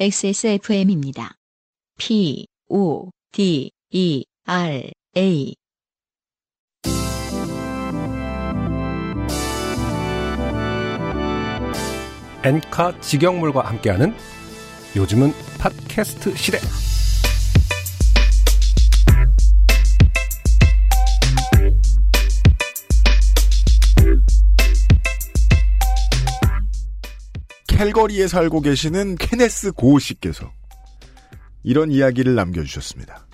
XSFM입니다. P, O, D, E, R, A. 엔카 직영물과 함께하는 요즘은 팟캐스트 시대. 캘거리에 살고 계시는 케네스 고 씨께서 이런 이야기를 남겨주셨습니다.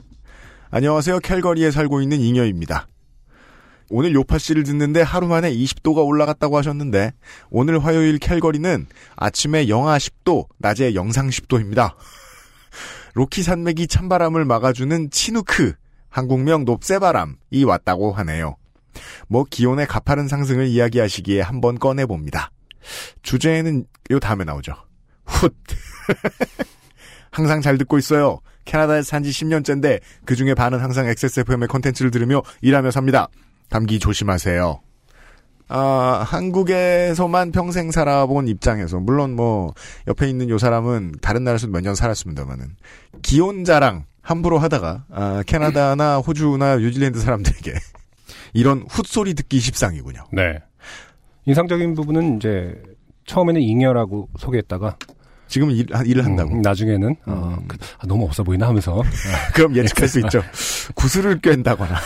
안녕하세요. 캘거리에 살고 있는 잉여입니다. 오늘 요파 씨를 듣는데 하루 만에 20도가 올라갔다고 하셨는데 오늘 화요일 캘거리는 아침에 영하 10도, 낮에 영상 10도입니다. 로키 산맥이 찬바람을 막아주는 치누크, 한국명 높새바람이 왔다고 하네요. 뭐 기온의 가파른 상승을 이야기하시기에 한번 꺼내봅니다. 주제는 요 다음에 나오죠. 훗. 항상 잘 듣고 있어요. 캐나다에 산지 10년째인데 그중에 반은 항상 XSFM의 컨텐츠를 들으며 일하며 삽니다. 감기 조심하세요. 아, 한국에서만 평생 살아본 입장에서 물론 뭐 옆에 있는 요 사람은 다른 나라에서 몇 년 살았습니다만은 기온 자랑 함부로 하다가 아, 캐나다나 호주나 뉴질랜드 사람들에게 이런 훗소리 듣기 십상이군요. 네. 인상적인 부분은 이제 처음에는 잉여라고 소개했다가 지금 일, 일을 한다고. 음, 나중에는 어, 그, 아, 너무 없어 보이나 하면서 그럼 예측할 수 있죠. 구슬을 꿰다거나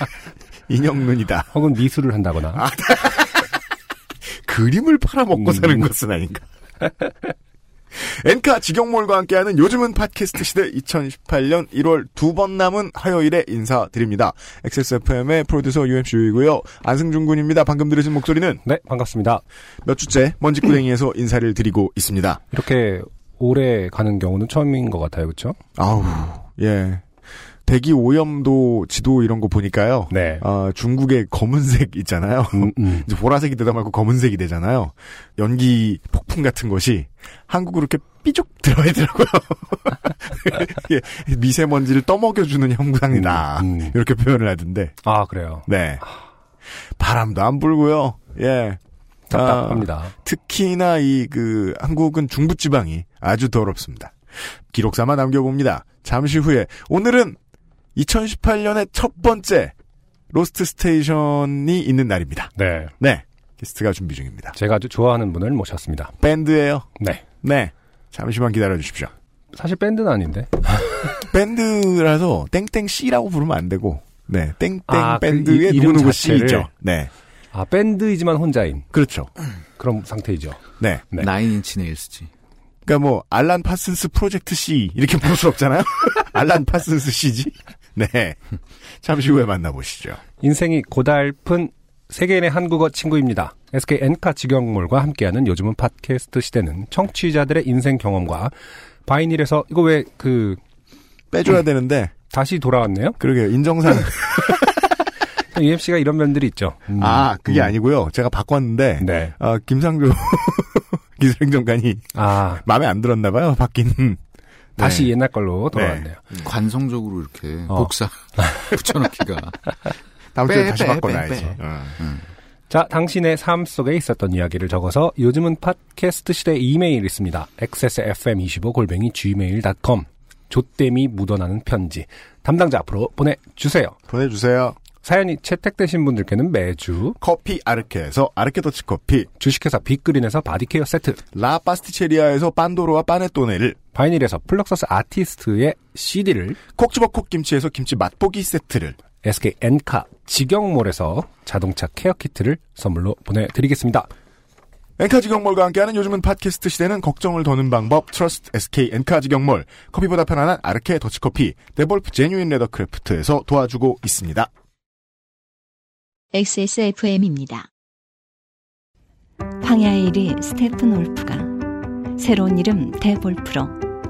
인형눈이다. 혹은 미술을 한다거나 그림을 팔아먹고 음. 사는 것은 아닌가. 엔카 직영몰과 함께하는 요즘은 팟캐스트 시대 2018년 1월 두 번 남은 화요일에 인사드립니다. XSFM의 프로듀서 UMC이고요. 안승준 군입니다. 방금 들으신 목소리는 네 반갑습니다. 몇 주째 먼지구덩이에서 인사를 드리고 있습니다. 이렇게 오래 가는 경우는 처음인 것 같아요, 그렇죠? 아우, 예. 대기 오염도 지도 이런 거 보니까요. 네. 아, 중국의 검은색 있잖아요. 음, 음. 이제 보라색이 되다 말고 검은색이 되잖아요. 연기 폭풍 같은 것이 한국으로 이렇게 삐죽 들어가더라고요. 예, 미세먼지를 떠먹여주는 형상이다. 음, 음. 이렇게 표현을 하던데. 아 그래요. 네. 바람도 안 불고요. 예. 답답합니다. 아, 특히나 이 그 한국은 중부 지방이 아주 더럽습니다. 기록 삼아 남겨봅니다. 잠시 후에 오늘은 2018년의 첫 번째 로스트 스테이션이 있는 날입니다. 네. 네. 게스트가 준비 중입니다. 제가 아주 좋아하는 분을 모셨습니다. 밴드예요. 네. 네. 잠시만 기다려 주십시오. 사실 밴드는 아닌데. 밴드라서 땡땡 씨라고 부르면 안 되고 네. 땡땡 아, 그 밴드의 이- 이름 누구누구 자체를. 씨죠. 네. 아 밴드이지만 혼자인 그렇죠. 그런 상태이죠. 네. 네. Nine Inch Nails 씨. 그러니까 뭐 Alan Parsons Project 씨 이렇게 부를 수 없잖아요. Alan Parsons 씨지. 네. 잠시 후에 만나보시죠. 인생이 고달픈 세계인의 한국어 친구입니다. SK 엔카 직영몰과 함께하는 요즘은 팟캐스트 시대는 청취자들의 인생 경험과 바이닐에서 이거 왜 그 빼줘야 되는데 다시 돌아왔네요? 그러게요. 인정상 UMC가 이런 면들이 있죠. 음, 아 그게 음. 아니고요. 제가 바꿨는데 네. 아, 김상조 기술행정관이 아 마음에 안 들었나 봐요. 바뀐 다시 네. 옛날 걸로 돌아왔네요. 관성적으로 이렇게 어. 복사 붙여넣기가. 다음 주에 빼, 다시 빼, 바꿔놔야지. 어. 자, 당신의 삶 속에 있었던 이야기를 적어서 요즘은 팟캐스트 시대 이메일 있습니다. xsfm25골뱅이 gmail.com 조땜이 묻어나는 편지 담당자 앞으로 보내주세요. 보내주세요. 사연이 채택되신 분들께는 매주 커피 아르케에서 아르케 더치 커피, 주식회사 빅그린에서 바디케어 세트, 라 파스티체리아에서 pandoro와 panettone를, 바이닐에서 플럭서스 아티스트의 CD를, 콕 집어 콕 김치에서 김치 맛보기 세트를, SK 엔카 직영몰에서 자동차 care kit를 선물로 보내드리겠습니다. 엔카 직영몰과 함께하는 요즘은 팟캐스트 시대는 걱정을 더는 방법 trust SK 엔카 직영몰 커피보다 편안한 아르케 더치커피 데볼프 Genuine Leathercraft에서 도와주고 있습니다. XSFM입니다. 황야의 이리 스테픈 울프가 새로운 이름 데볼프로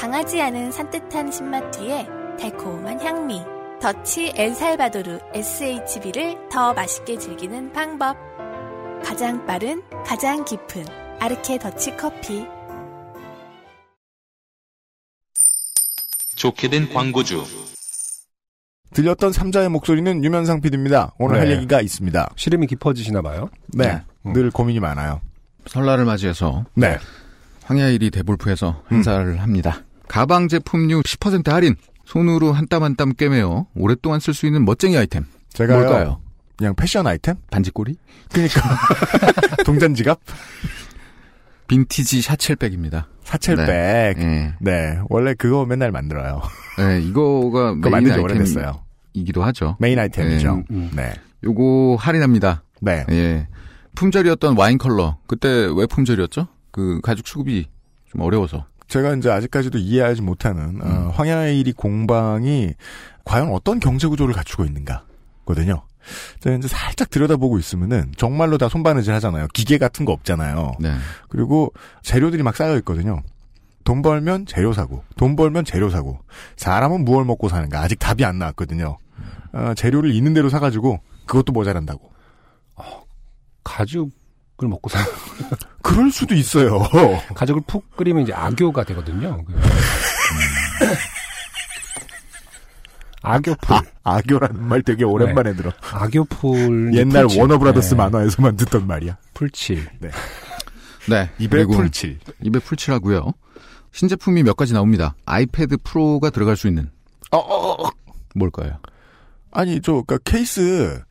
강하지 않은 산뜻한 신맛 뒤에 달콤한 향미. 더치 엘살바도르 SHB를 더 맛있게 즐기는 방법. 가장 빠른, 가장 깊은 아르케 더치 커피. 좋게 된 광고주. 들렸던 삼자의 목소리는 유면상 PD입니다. 오늘 네. 할 얘기가 있습니다. 시름이 깊어지시나 봐요. 네. 음. 늘 고민이 많아요. 설날을 맞이해서 네. 황야일이 대볼프에서 행사를 합니다. 가방 제품류 10% 할인. 손으로 한 땀 한 땀 꿰매어 오랫동안 쓸 수 있는 멋쟁이 아이템. 제가요. 뭘까요? 그냥 패션 아이템? 반짇고리? 그러니까 동전 지갑? 빈티지 satchel bag입니다. satchel bag. 네. 네. 예. 원래 그거 맨날 만들어요. 네, 이거가 그거 메인 만든 지 오래됐어요. 아이템이기도 하죠. 메인 아이템이죠. 음, 음. 네. 요거 할인합니다. 네. 예. 품절이었던 와인 컬러. 그때 왜 품절이었죠? 그 가죽 수급이 좀 어려워서. 제가 이제 아직까지도 이해하지 못하는 음. 어, 황야의 이리 공방이 과연 어떤 경제 구조를 갖추고 있는가거든요. 제가 이제 살짝 들여다보고 있으면은 정말로 다 손바느질 하잖아요. 기계 같은 거 없잖아요. 네. 그리고 재료들이 막 쌓여 있거든요. 돈 벌면 재료 사고, 돈 벌면 재료 사고, 사람은 무얼 먹고 사는가 아직 답이 안 나왔거든요. 어, 재료를 있는 대로 사가지고 그것도 모자란다고. 가죽 을 먹고 사. 그럴 수도 있어요. 가죽을 푹 끓이면 이제 악교가 되거든요. 그- 아교풀. 아, 아교라는 말 되게 오랜만에 들어. 아교풀. 옛날 풀칠. 워너브라더스 네. 만화에서만 듣던 말이야. 풀칠. 네. 입에 그리고 풀칠. 입에 풀칠하고요. 신제품이 몇 가지 나옵니다. iPad Pro가 들어갈 수 있는 어, 어, 어. 뭘까요? 아니, 저, 그니까 케이스,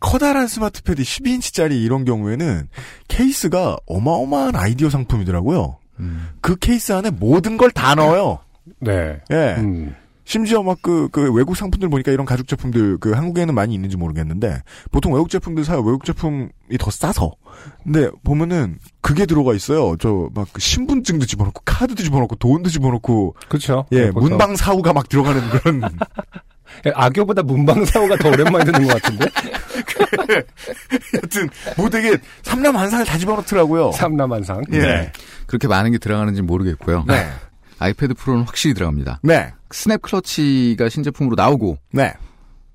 커다란 smart pad 12인치짜리 이런 경우에는 케이스가 어마어마한 아이디어 상품이더라고요. 음. 그 케이스 안에 모든 걸 다 넣어요. 네. 예. 음. 심지어 막 그, 그 외국 상품들 보니까 이런 가죽 제품들 그 한국에는 많이 있는지 모르겠는데 보통 외국 제품들 사요. 외국 제품이 더 싸서. 근데 보면은 그게 들어가 있어요. 저 막그 신분증도 집어넣고 카드도 집어넣고 돈도 집어넣고 그렇죠. 예. 문방 사후가 막 들어가는 그런 예, 악교보다 문방사고가 더 오랜만에 듣는 것 같은데? 하여튼 뭐 되게 삼남 한상을 다 집어넣더라고요. 삼남한상. 예. 네. 그렇게 많은 게 들어가는지 모르겠고요. 네. iPad Pro는 확실히 들어갑니다. 네. snap clutch가 신제품으로 나오고 네.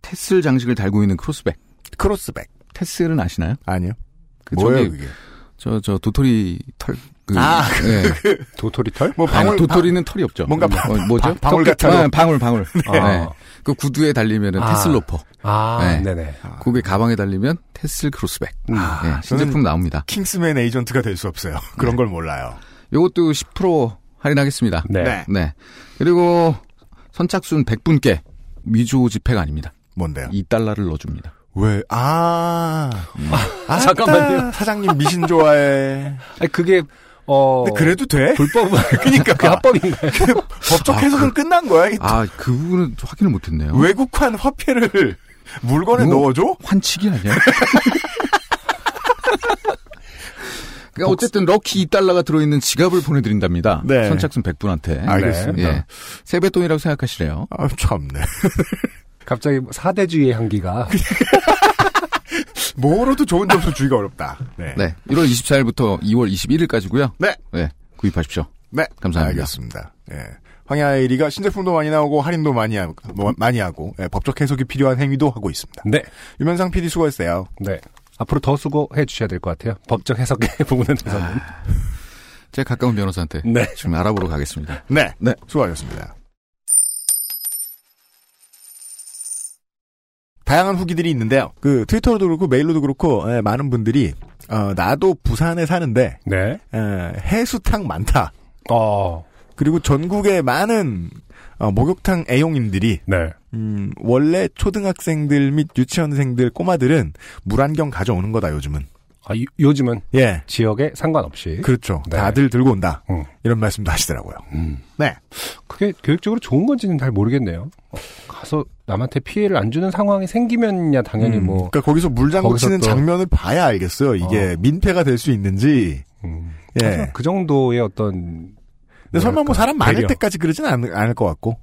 tassel 장식을 달고 있는 cross bag. cross bag. tassel은 아시나요? 아니요. 그 뭐예요, 저기 그게? 저 저 도토리 털. 그, 아, 네. 도토리 털? 뭐 아니, 방울 도토리는 털이 없죠. 뭔가 어, 방- 뭐죠? 방- 방울 같아요. 아, 방울 방울. 아. 네. 그 구두에 달리면은 아. tassel loafer. 아, 네. 네네. 그게 가방에 달리면 tassel cross bag. 아, 네, 신제품 나옵니다. 킹스맨 agent가 될 수 없어요. 그런 걸 몰라요. 요것도 10% 할인하겠습니다. 네. 네. 네. 그리고 선착순 100분께 미조 지폐가 아닙니다. 뭔데요? 2달러를 넣어줍니다. 왜? 아. 아, 잠깐만요. 사장님 미신 좋아해. 아니, 그게, 어. 근데 그래도 돼? 불법, 그러니까 그 합법인가요? 법적 해석은 끝난 거야. 이 아, 그 부분은 확인을 못했네요. 외국환 화폐를 물건에 이거 넣어줘? 환치기 아니야? 그러니까 어쨌든 럭키 2달러가 들어있는 지갑을 보내드린답니다. 네. 선착순 100분한테. 알겠습니다. 예. 세뱃돈이라고 생각하시래요. 아, 참네. 갑자기 사대주의의 향기가. 뭐로도 좋은 점수 주기가 어렵다. 네. 네. 1월 24일부터 2월 21일까지고요. 네. 구입하십시오. 네. 감사합니다. 알겠습니다. 예. 황야일이가 신제품도 많이 나오고 할인도 많이 하고, 뭐, 많이 하고 예, 법적 해석이 필요한 행위도 하고 있습니다. 네. 유면상 PD 수고했어요. 네. 앞으로 더 수고해 주셔야 될 것 같아요. 법적 해석의 부분에 대해서는. 제가 가까운 변호사한테 네. 지금 알아보러 가겠습니다. 네. 네. 수고하셨습니다. 다양한 후기들이 있는데요. 그 트위터로도 그렇고 메일로도 그렇고 예, 많은 분들이 어, 나도 부산에 사는데 네. 예, 해수탕 많다. 어. 그리고 전국의 많은 어, 목욕탕 애용인들이 네. 음, 원래 초등학생들 및 유치원생들 꼬마들은 물안경 가져오는 거다 요즘은. 아, 요- 요즘은 예. 지역에 상관없이. 그렇죠. 네. 다들 들고 온다. 음. 이런 말씀도 하시더라고요. 음. 네. 그게 교육적으로 좋은 건지는 잘 모르겠네요. 어, 가서 남한테 피해를 안 주는 상황이 생기면야 당연히 음, 뭐. 그러니까 거기서 물장구 치는 또- 장면을 봐야 알겠어요. 이게 민폐가 될 수 있는지. 음. 예. 그 정도의 어떤. 근데 설마 뭐 사람 많을 배려. 때까지 그러진 않, 않을 것 같고.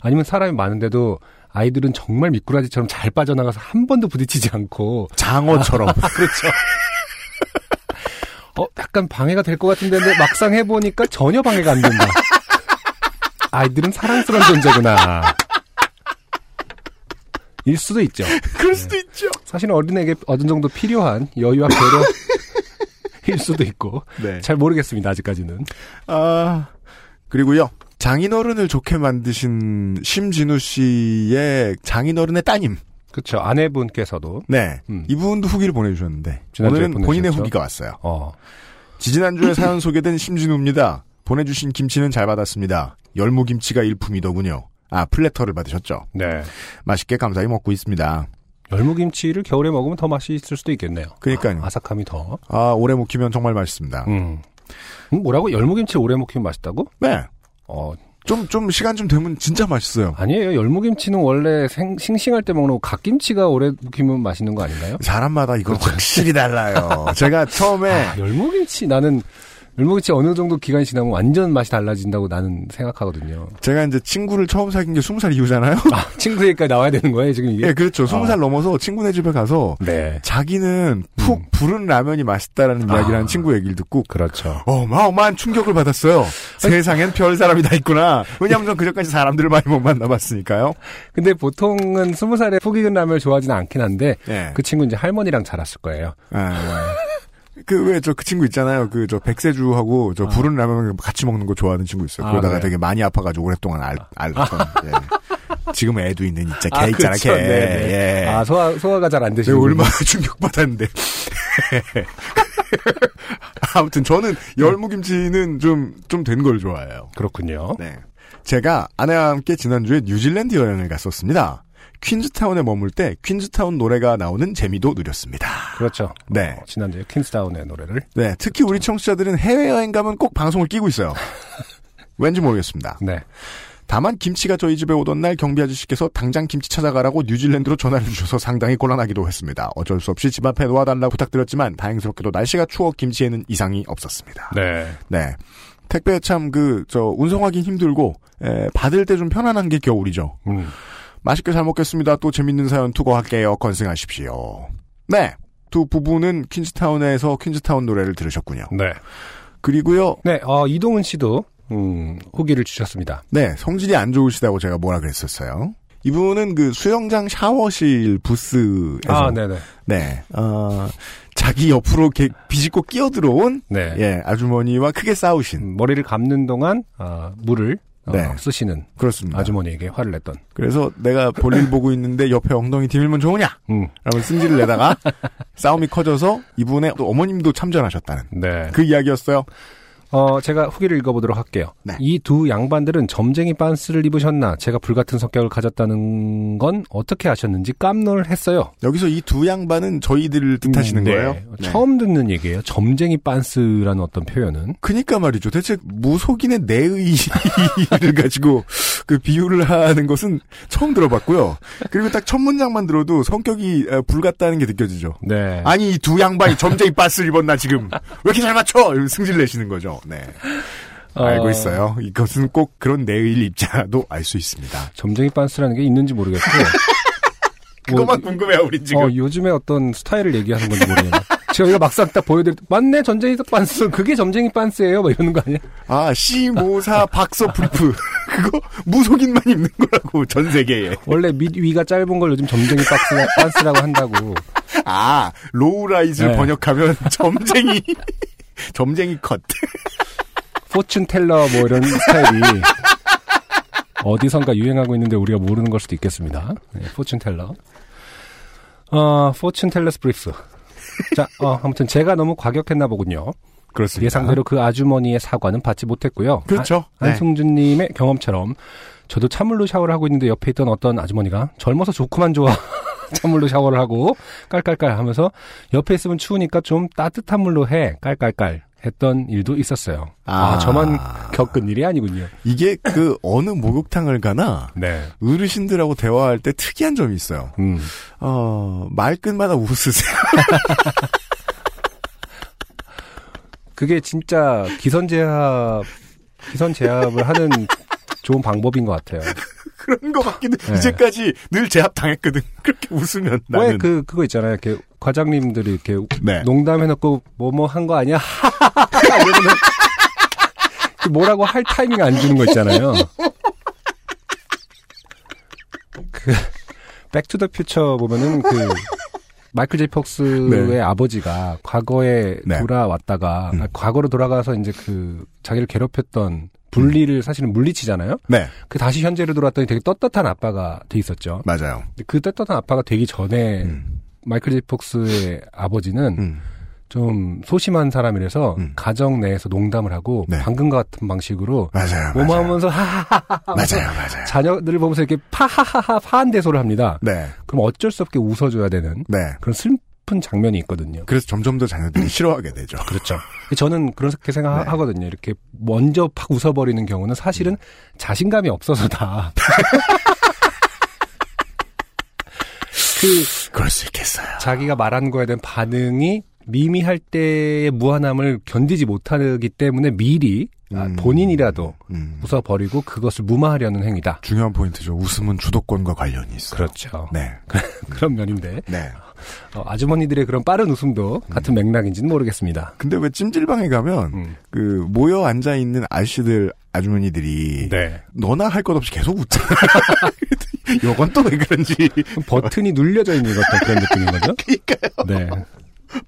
아니면 사람이 많은데도 아이들은 정말 미꾸라지처럼 잘 빠져나가서 한 번도 부딪히지 않고 장어처럼. 그렇죠. 어, 약간 방해가 될 것 같은데 막상 해보니까 전혀 방해가 안 된다. 아이들은 사랑스러운 존재구나. 일 수도 있죠. 그럴 수도 있죠. 사실은 어린에게 어느 정도 필요한 여유와 배려 일 수도 있고 네. 잘 모르겠습니다 아직까지는. 아, 그리고요. 장인어른을 좋게 만드신 심진우 씨의 장인어른의 따님. 그렇죠. 아내분께서도 네. 음. 이분도 후기를 보내주셨는데. 지난주에 오늘은 본인의 보내주셨죠? 후기가 왔어요. 어 지지난주에 사연 소개된 심진우입니다. 보내주신 김치는 잘 받았습니다. 열무김치가 일품이더군요. 아, 플래터를 받으셨죠. 네. 맛있게 감사히 먹고 있습니다. 열무김치를 겨울에 먹으면 더 맛이 있을 수도 있겠네요. 그러니까요. 아삭함이 더. 아, 오래 묵히면 정말 맛있습니다. 음. 음, 뭐라고 열무김치 오래 먹히면 맛있다고? 네. 어 좀, 좀 시간 좀 되면 진짜 맛있어요. 아니에요. 열무김치는 원래 생, 싱싱할 때 먹는 거 갓김치가 오래 묵히면 맛있는 거 아닌가요? 사람마다 이건 확실히 달라요. 제가 처음에 아, 열무김치 나는 열무김치 어느 정도 기간이 지나면 완전 맛이 달라진다고 나는 생각하거든요. 제가 이제 친구를 처음 사귄 게 20살 이후잖아요. 아, 친구니까 나와야 되는 거예요, 지금 이게? 예, 그렇죠. 20살 아. 넘어서 친구네 집에 가서 네. 자기는 푹 음. 부른 라면이 맛있다라는 아. 이야기를 하는 친구 얘기를 듣고 그렇죠. 어마어마한 충격을 받았어요. 세상엔 별 사람이 다 있구나. 왜냐하면 전 그전까지 사람들을 많이 못 만나봤으니까요. 근데 보통은 스무 살에 푹 익은 라면을 좋아하지는 않긴 한데 예. 그 친구 이제 할머니랑 자랐을 거예요. 그 왜 저 그 친구 있잖아요. 그 저 백세주하고 저 부른 라면 같이 먹는 거 좋아하는 친구 있어요. 아, 그러다가 그래요? 되게 많이 아파가지고 오랫동안 알 알던. 예. 지금 애도 있는 진짜 아, 개 있잖아 그렇죠. 개. 네네. 예. 아 소화 소화가 잘 안 되시는 얼마나 충격받았는데. 아무튼 저는 열무김치는 좀 좀 된 걸 좋아해요. 그렇군요. 네. 제가 아내와 함께 지난주에 뉴질랜드 여행을 갔었습니다. 퀸즈타운에 머물 때 퀸즈타운 노래가 나오는 재미도 누렸습니다. 그렇죠. 네. 어, 지난주에 퀸스다운의 노래를 네, 특히 우리 청취자들은 해외여행 가면 꼭 방송을 끼고 있어요. 왠지 모르겠습니다. 네. 다만 김치가 저희 집에 오던 날 경비 아저씨께서 당장 김치 찾아가라고 뉴질랜드로 전화를 주셔서 상당히 곤란하기도 했습니다. 어쩔 수 없이 집 앞에 놓아달라고 부탁드렸지만 다행스럽게도 날씨가 추워 김치에는 이상이 없었습니다. 네. 네. 택배 참 그 저 운송하기 힘들고 에, 받을 때 좀 편안한 게 겨울이죠. 음. 맛있게 잘 먹겠습니다. 또 재밌는 사연 투고할게요. 건승하십시오. 네. 두 부부는 퀸즈타운에서 퀸즈타운 노래를 들으셨군요. 네. 그리고요. 네. 어, 이동은 씨도 음, 후기를 주셨습니다. 네, 성질이 안 좋으시다고 제가 뭐라 그랬었어요. 이분은 그 수영장 샤워실 부스에서 아, 네네. 네, 어, 자기 옆으로 이렇게 비집고 끼어 들어온 네. 예 아주머니와 크게 싸우신 음, 머리를 감는 동안 아, 물을 어, 네. 쓰시는 그렇습니다. 아주머니에게 화를 냈던. 그래서 내가 볼일 보고 있는데 옆에 엉덩이 디밀면 좋으냐? 음. 라고 승질을 내다가 싸움이 커져서 이분의 또 어머님도 참전하셨다는 네. 그 이야기였어요. 어, 제가 후기를 읽어보도록 할게요. 네. 이두 양반들은 점쟁이 빤스를 입으셨나, 제가 불같은 성격을 가졌다는 건 어떻게 아셨는지 깜놀했어요. 여기서 이 두 양반은 저희들을 뜻하시는 음, 네. 거예요? 네. 처음 듣는 얘기예요. 점쟁이 빤스라는 어떤 표현은. 그니까 말이죠. 대체 무속인의 내의를 가지고 그 비유를 하는 것은 처음 들어봤고요. 그리고 딱 첫 문장만 들어도 성격이 어, 불같다는 게 느껴지죠. 네. 아니 이 두 양반이 점쟁이 빤스를 입었나 지금 왜 이렇게 잘 맞춰? 승질 내시는 거죠. 네. 알고 어, 있어요. 이것은 꼭 그런 내의를 입자도 알 수 있습니다. 점쟁이 빤스라는 게 있는지 모르겠고. 그것만 뭐, 궁금해요, 우린 지금. 어, 요즘에 어떤 스타일을 얘기하는 건지 모르겠네. 저희가 막상 딱 보여드릴 때, 맞네, 점쟁이 빤스. 그게 점쟁이 빤스예요 뭐 이러는 거 아니야? 아, 시모사 boxer brief. 그거 무속인만 입는 거라고, 전 세계에. 원래 밑, 위가 짧은 걸 요즘 점쟁이 빤스, 빤스라고 한다고. 아, low-rise 네. 번역하면 점쟁이, 점쟁이 컷. fortune teller 뭐 이런 스타일이 어디선가 유행하고 있는데 우리가 모르는 걸 수도 있겠습니다. 네, fortune teller. 어, fortune teller's brief. 자, 어, 아무튼 제가 너무 과격했나 보군요. 그렇습니다. 예상대로 그 아주머니의 사과는 받지 못했고요. 그렇죠. 아, 네. 안승준님의 경험처럼 저도 찬물로 샤워를 하고 있는데 옆에 있던 어떤 아주머니가 젊어서 좋구만 좋아. 찬물로 샤워를 하고 깔깔깔 하면서 옆에 있으면 추우니까 좀 따뜻한 물로 해. 깔깔깔 했던 일도 있었어요. 아, 아. 저만 겪은 일이 아니군요. 이게 그 어느 목욕탕을 가나 네. 어르신들하고 대화할 때 특이한 점이 있어요. 음. 어, 말끝마다 웃으세요. 그게 진짜 기선제압, 기선제압을 하는 좋은 방법인 것 같아요. 그런 것 같기도 네. 이제까지 늘 제압 당했거든. 그렇게 웃으면 나는. 왜 그, 그거 있잖아요. 이렇게 과장님들이 이렇게 네. 농담해놓고 뭐 뭐 한 거 아니야? 그 뭐라고 할 타이밍 안 주는 거 있잖아요. 백투더 퓨처 보면은 그 마이클 제이 폭스의 네. 아버지가 과거에 네. 돌아왔다가 음. 아, 과거로 돌아가서 이제 그 자기를 괴롭혔던 bully를 사실은 물리치잖아요. 네, 그 다시 현재로 돌아왔더니 되게 떳떳한 아빠가 돼 있었죠. 맞아요. 그 떳떳한 아빠가 되기 전에 음, 마이클 제이 폭스의 아버지는 음. 좀 소심한 사람이라서 음. 가정 내에서 농담을 하고 네. 방금과 같은 방식으로 맞아요. 모마하면서 하하하하 맞아요, 맞아요. 자녀들을 보면서 이렇게 파하하하 파안대소를 합니다. 네, 그럼 어쩔 수 없게 웃어줘야 되는 네. 그런 슬 픈 장면이 있거든요. 그래서 점점 더 자녀들이 싫어하게 되죠. 그렇죠. 저는 그렇게 생각하거든요. 이렇게 먼저 팍 웃어버리는 경우는 사실은 자신감이 없어서다. 그 그럴 수 있겠어요. 자기가 말한 거에 대한 반응이 미미할 때의 무한함을 견디지 못하기 때문에 미리 아, 음. 본인이라도 음. 웃어버리고 그것을 무마하려는 행위다. 중요한 포인트죠. 웃음은 주도권과 관련이 있어요. 그렇죠. 네, 그런 면인데 네. 어, 아주머니들의 그런 빠른 웃음도 같은 맥락인지는 모르겠습니다. 근데 왜 찜질방에 가면 음. 그 모여 앉아 있는 아저씨들 아주머니들이 네. 너나 할 것 없이 계속 웃잖아. 요건 또 왜 그런지 버튼이 눌려져 있는 것 같은 그런 느낌인 거죠? 그러니까요. 네.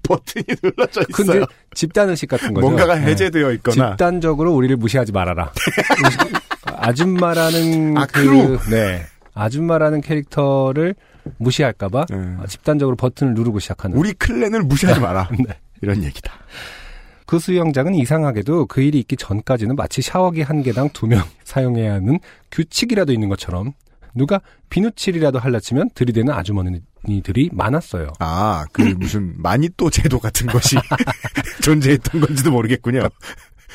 버튼이 눌러져 근데 있어요. 집단 의식 같은 거죠. 뭔가가 네. 해제되어 있거나 집단적으로 우리를 무시하지 말아라. 아줌마라는 아, 그 크루. 네. 아줌마라는 캐릭터를 무시할까봐 네. 어, 집단적으로 버튼을 누르고 시작하는 우리 클랜을 무시하지 마라. 네. 이런 얘기다. 그 수영장은 이상하게도 그 일이 있기 전까지는 마치 샤워기 한 개당 두 명 사용해야 하는 규칙이라도 있는 것처럼 누가 비누칠이라도 할라치면 들이대는 아주머니들이 많았어요. 아, 그 무슨 마니또 제도 같은 것이 존재했던 건지도 모르겠군요.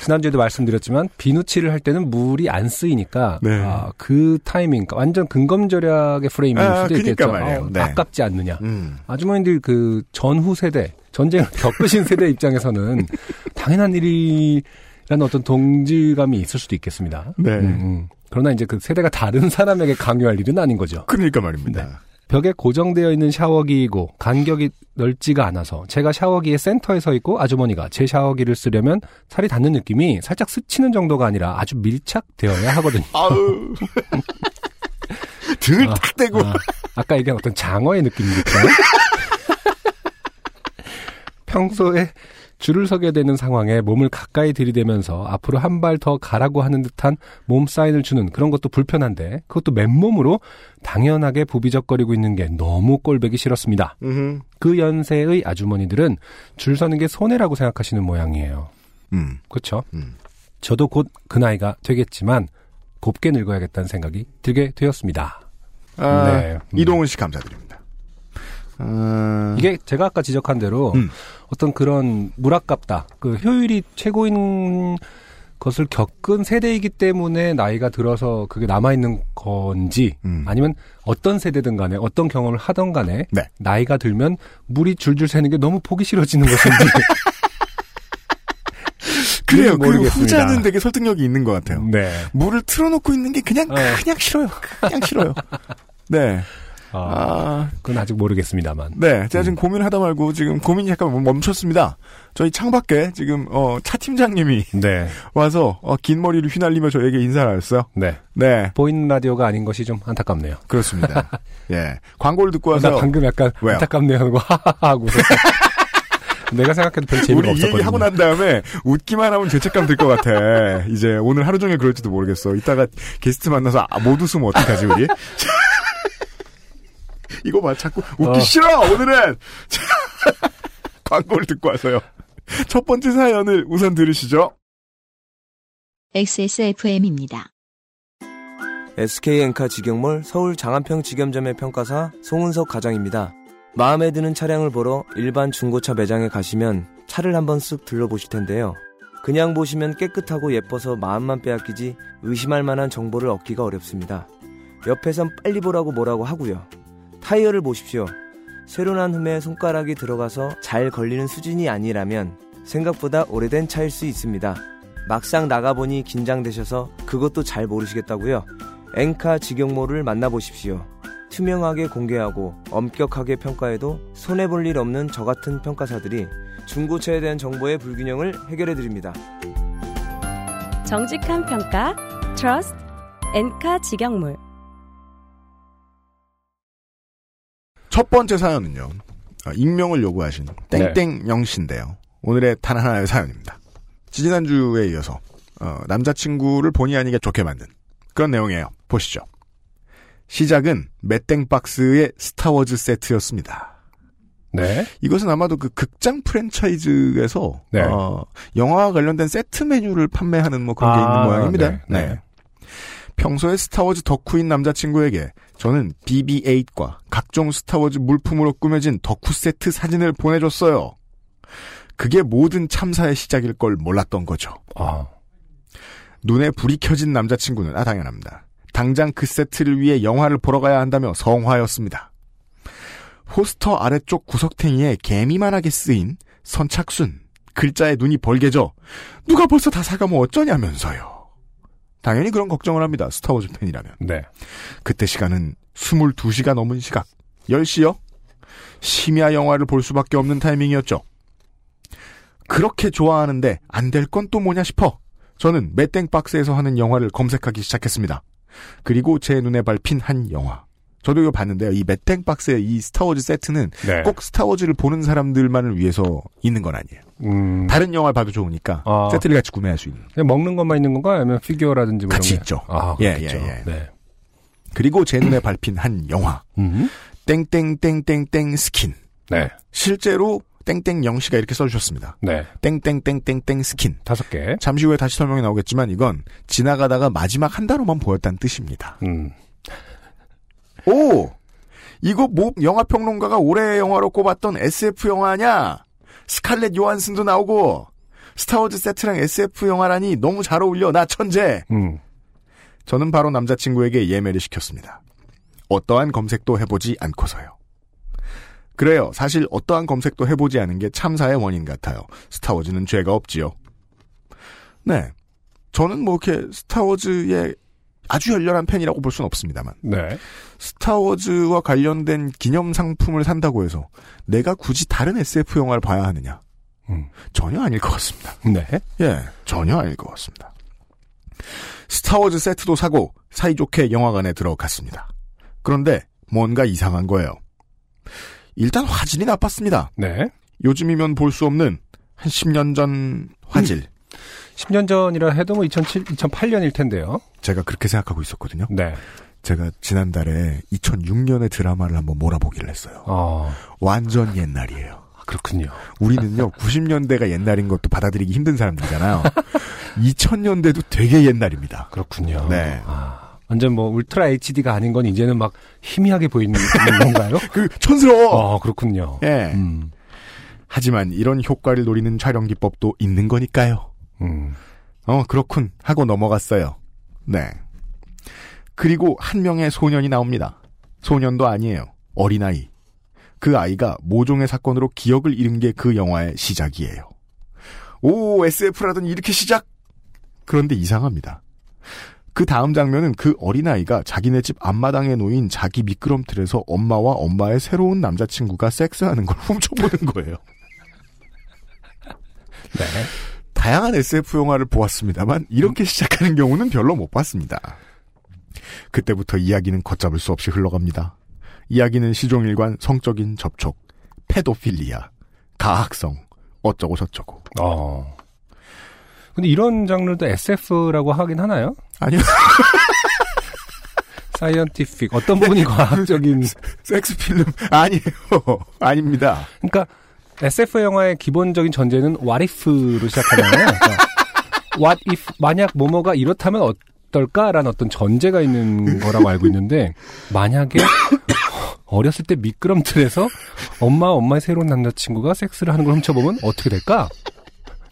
지난주에도 말씀드렸지만 비누칠을 할 때는 물이 안 쓰이니까 네. 아, 그 타이밍 완전 근검절약의 프레임일 아, 수도 그러니까 있겠죠. 어, 네. 아깝지 않느냐. 음. 아주머니들 그 전후 세대 전쟁을 겪으신 세대 입장에서는 당연한 일이라는 어떤 동질감이 있을 수도 있겠습니다. 네. 음, 음. 그러나 이제 그 세대가 다른 사람에게 강요할 일은 아닌 거죠. 그러니까 말입니다. 네. 벽에 고정되어 있는 샤워기이고 간격이 넓지가 않아서 제가 샤워기의 센터에 서 있고 아주머니가 제 샤워기를 쓰려면 살이 닿는 느낌이 살짝 스치는 정도가 아니라 아주 밀착되어야 하거든요. 아우. 등을 아, 탁 대고. 아, 아까 얘기한 어떤 장어의 느낌일까요? 평소에 줄을 서게 되는 상황에 몸을 가까이 들이대면서 앞으로 한 발 더 가라고 하는 듯한 몸 사인을 주는 그런 것도 불편한데 그것도 맨몸으로 당연하게 부비적거리고 있는 게 너무 꼴배기 싫었습니다. 음흠. 그 연세의 아주머니들은 줄 서는 게 손해라고 생각하시는 모양이에요. 음. 그렇죠? 음. 저도 곧 그 나이가 되겠지만 곱게 늙어야겠다는 생각이 들게 되었습니다. 아, 네. 음. 이동훈 씨 감사드립니다. 아, 이게 제가 아까 지적한 대로 음. 어떤 그런 물 아깝다. 그 효율이 최고인 것을 겪은 세대이기 때문에 나이가 들어서 그게 남아있는 건지 음. 아니면 어떤 세대든 간에 어떤 경험을 하던 간에 네. 나이가 들면 물이 줄줄 새는 게 너무 보기 싫어지는 것인지 그래요. 그 모르겠습니다. 후자는 되게 설득력이 있는 것 같아요. 네. 물을 틀어놓고 있는 게 그냥 어. 그냥 싫어요. 그냥 싫어요. 네. 아, 아, 그건 아직 모르겠습니다만. 네. 제가 지금 고민하다 말고 지금 고민이 약간 멈췄습니다. 저희 창밖에 지금 어, 차 팀장님이 네. 와서 어, 긴 머리를 휘날리며 저에게 인사를 하셨어요. 네. 네. 보이는 라디오가 아닌 것이 좀 안타깝네요. 그렇습니다. 예. 광고를 듣고 나 와서 방금 약간 왜요? 안타깝네요 하고 하하하 하고. 내가 생각해도 별 재미가 우리 없었거든요. 얘기 하고 난 다음에 웃기만 하면 죄책감 들 것 같아. 이제 오늘 하루 종일 그럴지도 모르겠어. 이따가 게스트 만나서 아, 못 웃으면 어떡하지 우리? 이거 봐 자꾸 웃기 어. 싫어 오늘은 광고를 듣고 와서요. 첫 번째 사연을 우선 들으시죠. XSFM입니다. SK엔카 직영몰 서울 장안평 직영점의 평가사 송은석 과장입니다. 마음에 드는 차량을 보러 일반 중고차 매장에 가시면 차를 한번 쓱 둘러보실 텐데요. 그냥 보시면 깨끗하고 예뻐서 마음만 빼앗기지 의심할 만한 정보를 얻기가 어렵습니다. 옆에선 빨리 보라고 뭐라고 하고요. 타이어를 보십시오. 새로 난 흠에 손가락이 들어가서 잘 걸리는 수준이 아니라면 생각보다 오래된 차일 수 있습니다. 막상 나가보니 긴장되셔서 그것도 잘 모르시겠다고요? 엔카 직영모를 만나보십시오. 투명하게 공개하고 엄격하게 평가해도 손해볼 일 없는 저 같은 평가사들이 중고차에 대한 정보의 불균형을 해결해드립니다. 정직한 평가, 트러스트, 엔카 직영몰. 첫 번째 사연은요. 어, 익명을 요구하신 땡땡영 씨인데요. 오늘의 단 하나의 사연입니다. 지지난주에 이어서 어, 남자친구를 본의 아니게 좋게 만든 그런 내용이에요. 보시죠. 시작은 메땡박스의 스타워즈 세트였습니다. 네. 이것은 아마도 그 극장 프랜차이즈에서 네. 어, 영화와 관련된 세트 메뉴를 판매하는 뭐 그런 게 아, 있는 모양입니다. 네, 네. 네. 평소에 스타워즈 덕후인 남자친구에게 저는 BB-8과 각종 스타워즈 물품으로 꾸며진 덕후 세트 사진을 보내줬어요. 그게 모든 참사의 시작일 걸 몰랐던 거죠. 아, 눈에 불이 켜진 남자친구는 아 당연합니다. 당장 그 세트를 위해 영화를 보러 가야 한다며 성화였습니다. 포스터 아래쪽 구석탱이에 개미만하게 쓰인 선착순 글자에 눈이 벌게져 누가 벌써 다 사가면 어쩌냐면서요. 당연히 그런 걱정을 합니다. 스타워즈 팬이라면. 네. 그때 시간은 22시가 넘은 시각. 10시요? 심야 영화를 볼 수밖에 없는 타이밍이었죠. 그렇게 좋아하는데 안 될 건 또 뭐냐 싶어 저는 맷땡박스에서 하는 영화를 검색하기 시작했습니다. 그리고 제 눈에 밟힌 한 영화. 저도 이거 봤는데요. 이 메땡박스의 이 스타워즈 세트는 네. 꼭 스타워즈를 보는 사람들만을 위해서 있는 건 아니에요. 음, 다른 영화를 봐도 좋으니까 아. 세트를 같이 구매할 수 있는. 그냥 먹는 것만 있는 건가? 아니면 피규어라든지 뭐 같이 이런? 있죠. 아, 예, 그렇겠죠. 예, 예. 네. 그리고 제 눈에 밟힌 한 영화. 음. 땡땡땡땡땡 스킨. 네. 실제로 땡땡 영씨가 이렇게 써주셨습니다. 네. 땡땡땡땡땡 스킨. 다섯 개. 잠시 후에 다시 설명이 나오겠지만 이건 지나가다가 마지막 한 단어만 보였다는 뜻입니다. 음. 오! 이거 뭐 영화 평론가가 올해의 영화로 꼽았던 SF 영화냐? 스칼렛 요한슨도 나오고 스타워즈 세트랑 SF 영화라니 너무 잘 어울려 나 천재. 음. 저는 바로 남자친구에게 예매를 시켰습니다. 어떠한 검색도 해보지 않고서요. 그래요. 사실 어떠한 검색도 해보지 않은 게 참사의 원인 같아요. 스타워즈는 죄가 없지요. 네. 저는 뭐 이렇게 스타워즈의 아주 열렬한 팬이라고 볼 수는 없습니다만. 네. 스타워즈와 관련된 기념 상품을 산다고 해서 내가 굳이 다른 SF 영화를 봐야 하느냐? 음. 전혀 아닐 것 같습니다. 네. 예, 전혀 아닐 것 같습니다. 스타워즈 세트도 사고 사이좋게 영화관에 들어갔습니다. 그런데 뭔가 이상한 거예요. 일단 화질이 나빴습니다. 네. 요즘이면 볼 수 없는 한 10년 전 화질. 10년 전이라 해도 뭐 2007, 2008년일 텐데요. 제가 그렇게 생각하고 있었거든요. 네. 제가 지난달에 2006년의 드라마를 한번 몰아보기를 했어요. 어, 완전 옛날이에요. 그렇군요. 우리는요, 90년대가 옛날인 것도 받아들이기 힘든 사람들이잖아요. 2000년대도 되게 옛날입니다. 그렇군요. 네. 아, 완전 뭐 울트라 HD가 아닌 건 이제는 막 희미하게 보이는 건가요? 그, 촌스러워! 어, 그렇군요. 예. 음. 하지만 이런 효과를 노리는 촬영 기법도 있는 거니까요. 음. 어, 그렇군. 하고 넘어갔어요. 네. 그리고 한 명의 소년이 나옵니다. 소년도 아니에요. 어린아이. 그 아이가 모종의 사건으로 기억을 잃은 게 그 영화의 시작이에요. 오, SF라더니 이렇게 시작! 그런데 이상합니다. 그 다음 장면은 그 어린아이가 자기네 집 앞마당에 놓인 자기 미끄럼틀에서 엄마와 엄마의 새로운 남자친구가 섹스하는 걸 훔쳐보는 거예요. 네. 다양한 SF 영화를 보았습니다만 이렇게 시작하는 경우는 별로 못 봤습니다. 그때부터 이야기는 걷잡을 수 없이 흘러갑니다. 이야기는 시종일관 성적인 접촉, 페도필리아, 가학성, 어쩌고 저쩌고. 어. 근데 이런 장르도 SF라고 하긴 하나요? 아니요, 사이언티픽 어떤 부분이 과학적인 섹스 필름 아니에요. 아닙니다. 그러니까 SF 영화의 기본적인 전제는 what if로 시작하잖아요. 그러니까 what if 만약 뭐뭐가 이렇다면 어떨까라는 어떤 전제가 있는 거라고 알고 있는데 만약에 어렸을 때 미끄럼틀에서 엄마 엄마의 새로운 남자친구가 섹스를 하는 걸 훔쳐보면 어떻게 될까?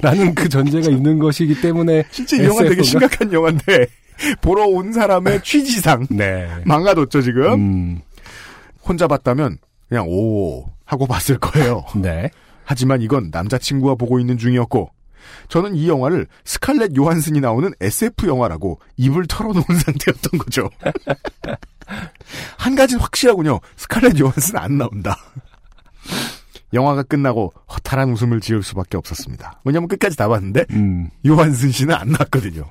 라는 그 전제가 있는 것이기 때문에 진짜 이 영화 되게? 심각한 영화인데 보러 온 사람의 취지상 네. 망가뒀죠 지금. 음, 혼자 봤다면 그냥 오 하고 봤을 거예요. 네. 하지만 이건 남자친구와 보고 있는 중이었고 저는 이 영화를 스칼렛 요한슨이 나오는 SF 영화라고 입을 털어놓은 상태였던 거죠. 한 가지는 확실하군요. 스칼렛 요한슨 안 나온다. 영화가 끝나고 허탈한 웃음을 지을 수밖에 없었습니다. 왜냐면 끝까지 다 봤는데 음, 요한슨 씨는 안 나왔거든요.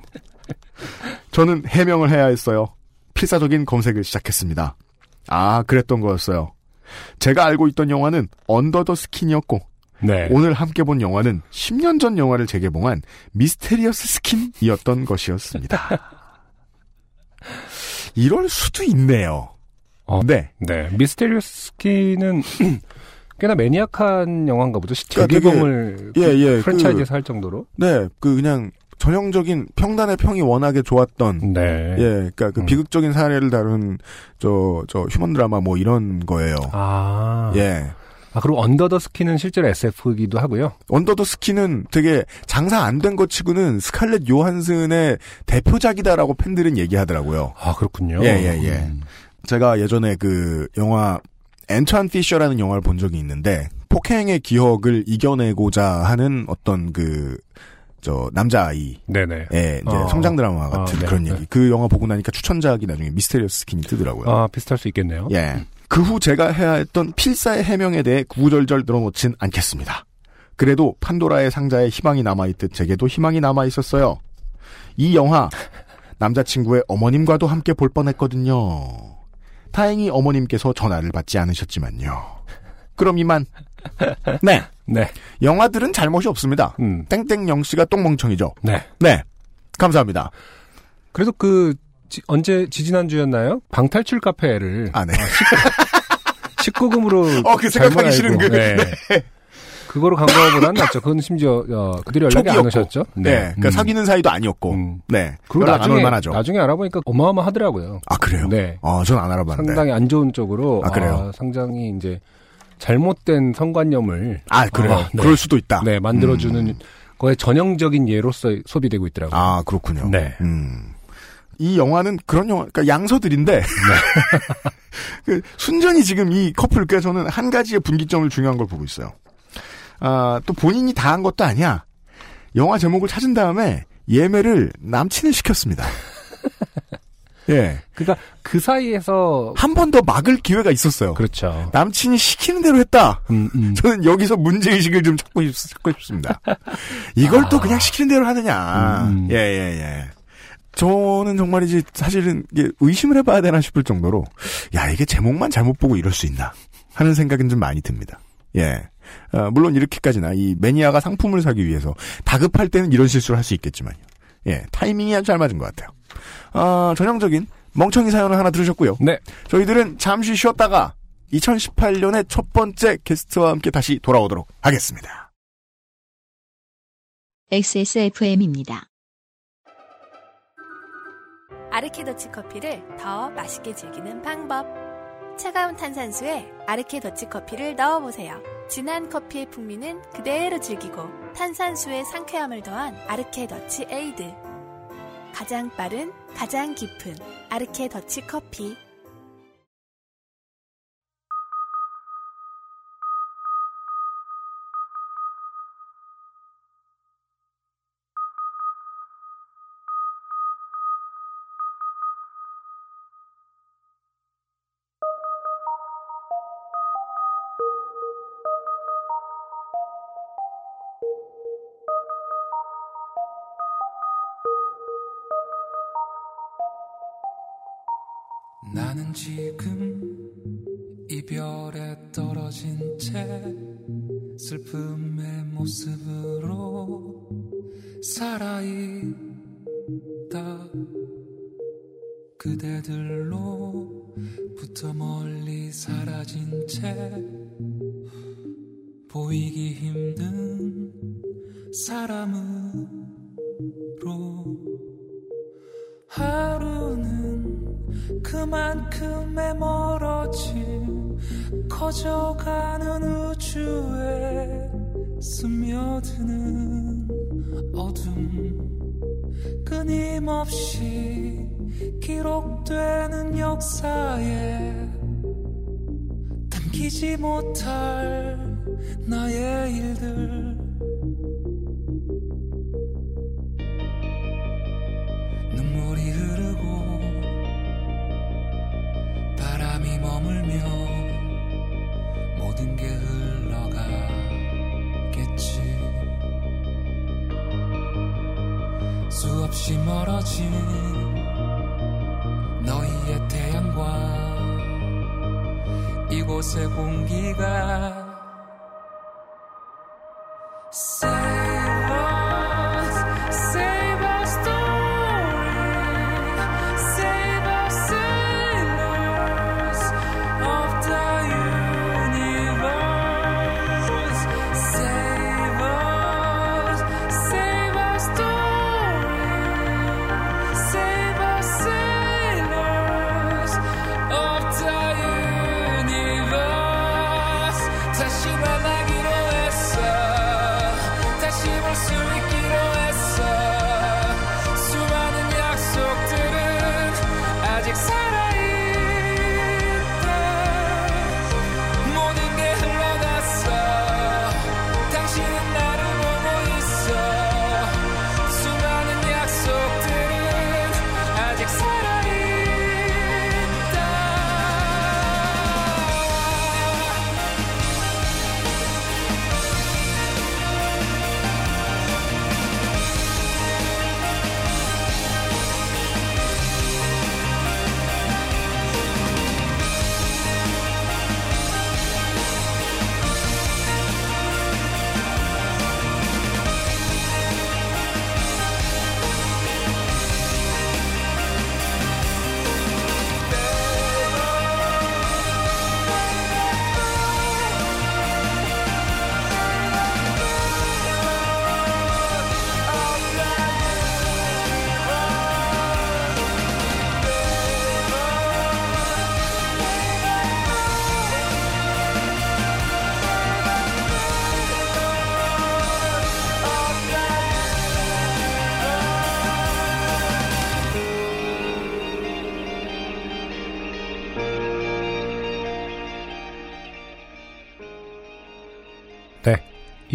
저는 해명을 해야 했어요. 필사적인 검색을 시작했습니다. 아, 그랬던 거였어요. 제가 알고 있던 영화는 언더 더 스킨이었고 네. 오늘 함께 본 영화는 10년 전 영화를 재개봉한 미스테리어스 스킨이었던 것이었습니다. 이럴 수도 있네요. 어. 네. 네. 미스테리어스 스킨은 꽤나 maniac한 영화인가 보죠. 그러니까 재개봉을 되게- 예, 예, 프랜차이즈에서 할 정도로. 네, 그 그냥 전형적인 평단의 평이 워낙에 좋았던 네. 예, 그러니까 그 음. 비극적인 사례를 다룬 저 저 휴먼 드라마 뭐 이런 거예요. 아. 예. 아, 그리고 언더 더 스킨은 실제로 SF이기도 하고요. 언더 더 스킨은 되게 장사 안 된 것 치고는 스칼렛 요한슨의 대표작이다라고 팬들은 얘기하더라고요. 아, 그렇군요. 예, 예, 예. 음. 제가 예전에 그 영화 앤트완 피셔라는 영화를 본 적이 있는데 폭행의 기억을 이겨내고자 하는 어떤 그 저 남자 아이 네네. 예, 이제 어. 성장 드라마 같은 아, 네, 그런 네. 얘기. 그 영화 보고 나니까 추천작이 나중에 미스테리어스 스킨이 뜨더라고요. 아, 비슷할 수 있겠네요. 예. 그 후 제가 해야 했던 필사의 해명에 대해 구구절절 늘어놓진 않겠습니다. 그래도 판도라의 상자에 희망이 남아있듯 제게도 희망이 남아있었어요. 이 영화, 남자친구의 어머님과도 함께 볼 뻔했거든요. 다행히 어머님께서 전화를 받지 않으셨지만요. 그럼 이만. 네. 네. 영화들은 잘못이 없습니다. 음. 땡땡 영 씨가 똥멍청이죠. 네. 네. 감사합니다. 그래도 그, 지- 언제, 지지난주였나요? 방탈출 카페를 아, 네. 19 금으로. 어, 그 생각하기 싫은 그- 네. 그거로 간 거보단 낫죠. 그건 심지어, 어, 그들이 연락이 안 초기였고. 오셨죠? 네. 그러니까 음. 사귀는 사이도 아니었고. 음. 네. 그리고 안 나중에, 올만하죠. 나중에 알아보니까 어마어마하더라고요. 아, 그래요? 네. 어, 전안 알아봤는데. 상당히 안 좋은 쪽으로. 아, 그래요? 상당히 이제 잘못된 성관념을. 아, 그래요? 아, 네. 그럴 수도 있다. 네, 만들어주는 음. 거의 전형적인 예로서 소비되고 있더라고요. 아, 그렇군요. 네. 음. 이 영화는 그런 영화, 그러니까 양서들인데. 네. 그 순전히 지금 이 커플, 저는 한 가지의 분기점을 중요한 걸 보고 있어요. 아, 또 본인이 다 한 것도 아니야. 영화 제목을 찾은 다음에 예매를 남친을 시켰습니다. 예. 그러니까 그 사이에서. 한 번 더 막을 기회가 있었어요. 그렇죠. 남친이 시키는 대로 했다. 음, 음. 저는 여기서 문제 의식을 좀 찾고, 싶, 찾고 싶습니다. 이걸 또 아. 그냥 시키는 대로 하느냐. 음. 예, 예, 예. 저는 정말이지 사실은 의심을 해봐야 되나 싶을 정도로, 야, 이게 제목만 잘못 보고 이럴 수 있나. 하는 생각은 좀 많이 듭니다. 예. 어, 물론 이렇게까지나 이 매니아가 상품을 사기 위해서 다급할 때는 이런 실수를 할 수 있겠지만요. 예. 타이밍이 아주 잘 맞은 것 같아요. 어, 전형적인 멍청이 사연을 하나 들으셨고요. 네. 저희들은 잠시 쉬었다가 2018년의 첫 번째 게스트와 함께 다시 돌아오도록 하겠습니다. XSFM입니다. 아르케더치 커피를 더 맛있게 즐기는 방법. 차가운 탄산수에 아르케더치 커피를 넣어보세요. 진한 커피의 풍미는 그대로 즐기고 탄산수의 상쾌함을 더한 아르케더치 에이드. 가장 빠른, 가장 깊은 아르케 더치 커피. 나는 지금 이별에 떨어진 채 슬픔의 모습으로 살아있다. 그대들로부터 멀리 사라진 채 보이기 힘든 사람으로 하루는 그만 커져가는 우주에 스며드는 어둠. 끊임없이 기록되는 역사에 담기지 못할 나의 일들 너희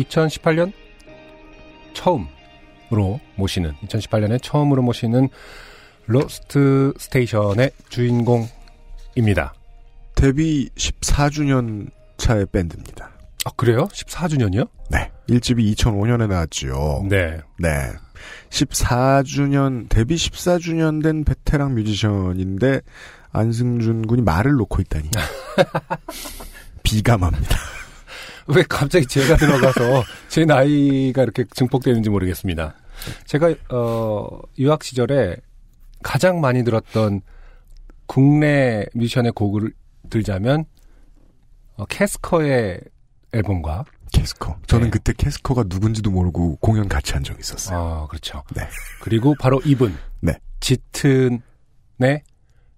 2018년 처음으로 모시는 2018년에 처음으로 모시는 로스트 스테이션의 주인공입니다. 데뷔 14주년 차의 밴드입니다. 아, 그래요? 14주년이요? 네. 1집이 2005년에 나왔지요. 네. 네. 14주년, 데뷔 14주년 된 베테랑 뮤지션인데, 안승준 군이 말을 놓고 있다니. 비감합니다. 왜 갑자기 제가 들어가서 제 나이가 이렇게 증폭되는지 모르겠습니다. 제가 어 유학 시절에 가장 많이 들었던 국내 뮤지션의 곡을 들자면 어, 캐스커의 앨범과 캐스커. 저는 네. 그때 캐스커가 누군지도 모르고 공연 같이 한 적이 있었어요. 아 그렇죠. 네. 그리고 바로 이분 네. 짙은의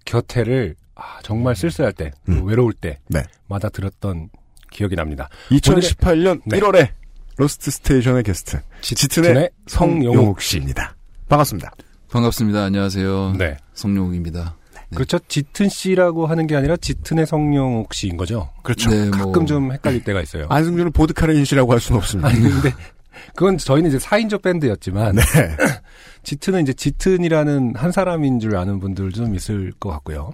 곁에를 아, 정말 쓸쓸할 때, 음. 외로울 네. 때마다 들었던 기억이 납니다. 2018년 네. 1월에 로스트 스테이션의 게스트 짙은의 성용욱 씨입니다. 반갑습니다. 반갑습니다. 안녕하세요. 네. 성용욱입니다. 네. 그렇죠. 짙은 씨라고 하는 게 아니라 짙은의 성용욱 씨인 거죠. 그렇죠. 네, 뭐- 가끔 좀 헷갈릴 때가 있어요. 안승준은 보드카레인 씨라고 할 수는 없습니다. 아니 근데 그건 저희는 이제 4인조 밴드였지만 네. 짙은은 이제 짙은이라는 한 사람인 줄 아는 분들 좀 있을 것 같고요.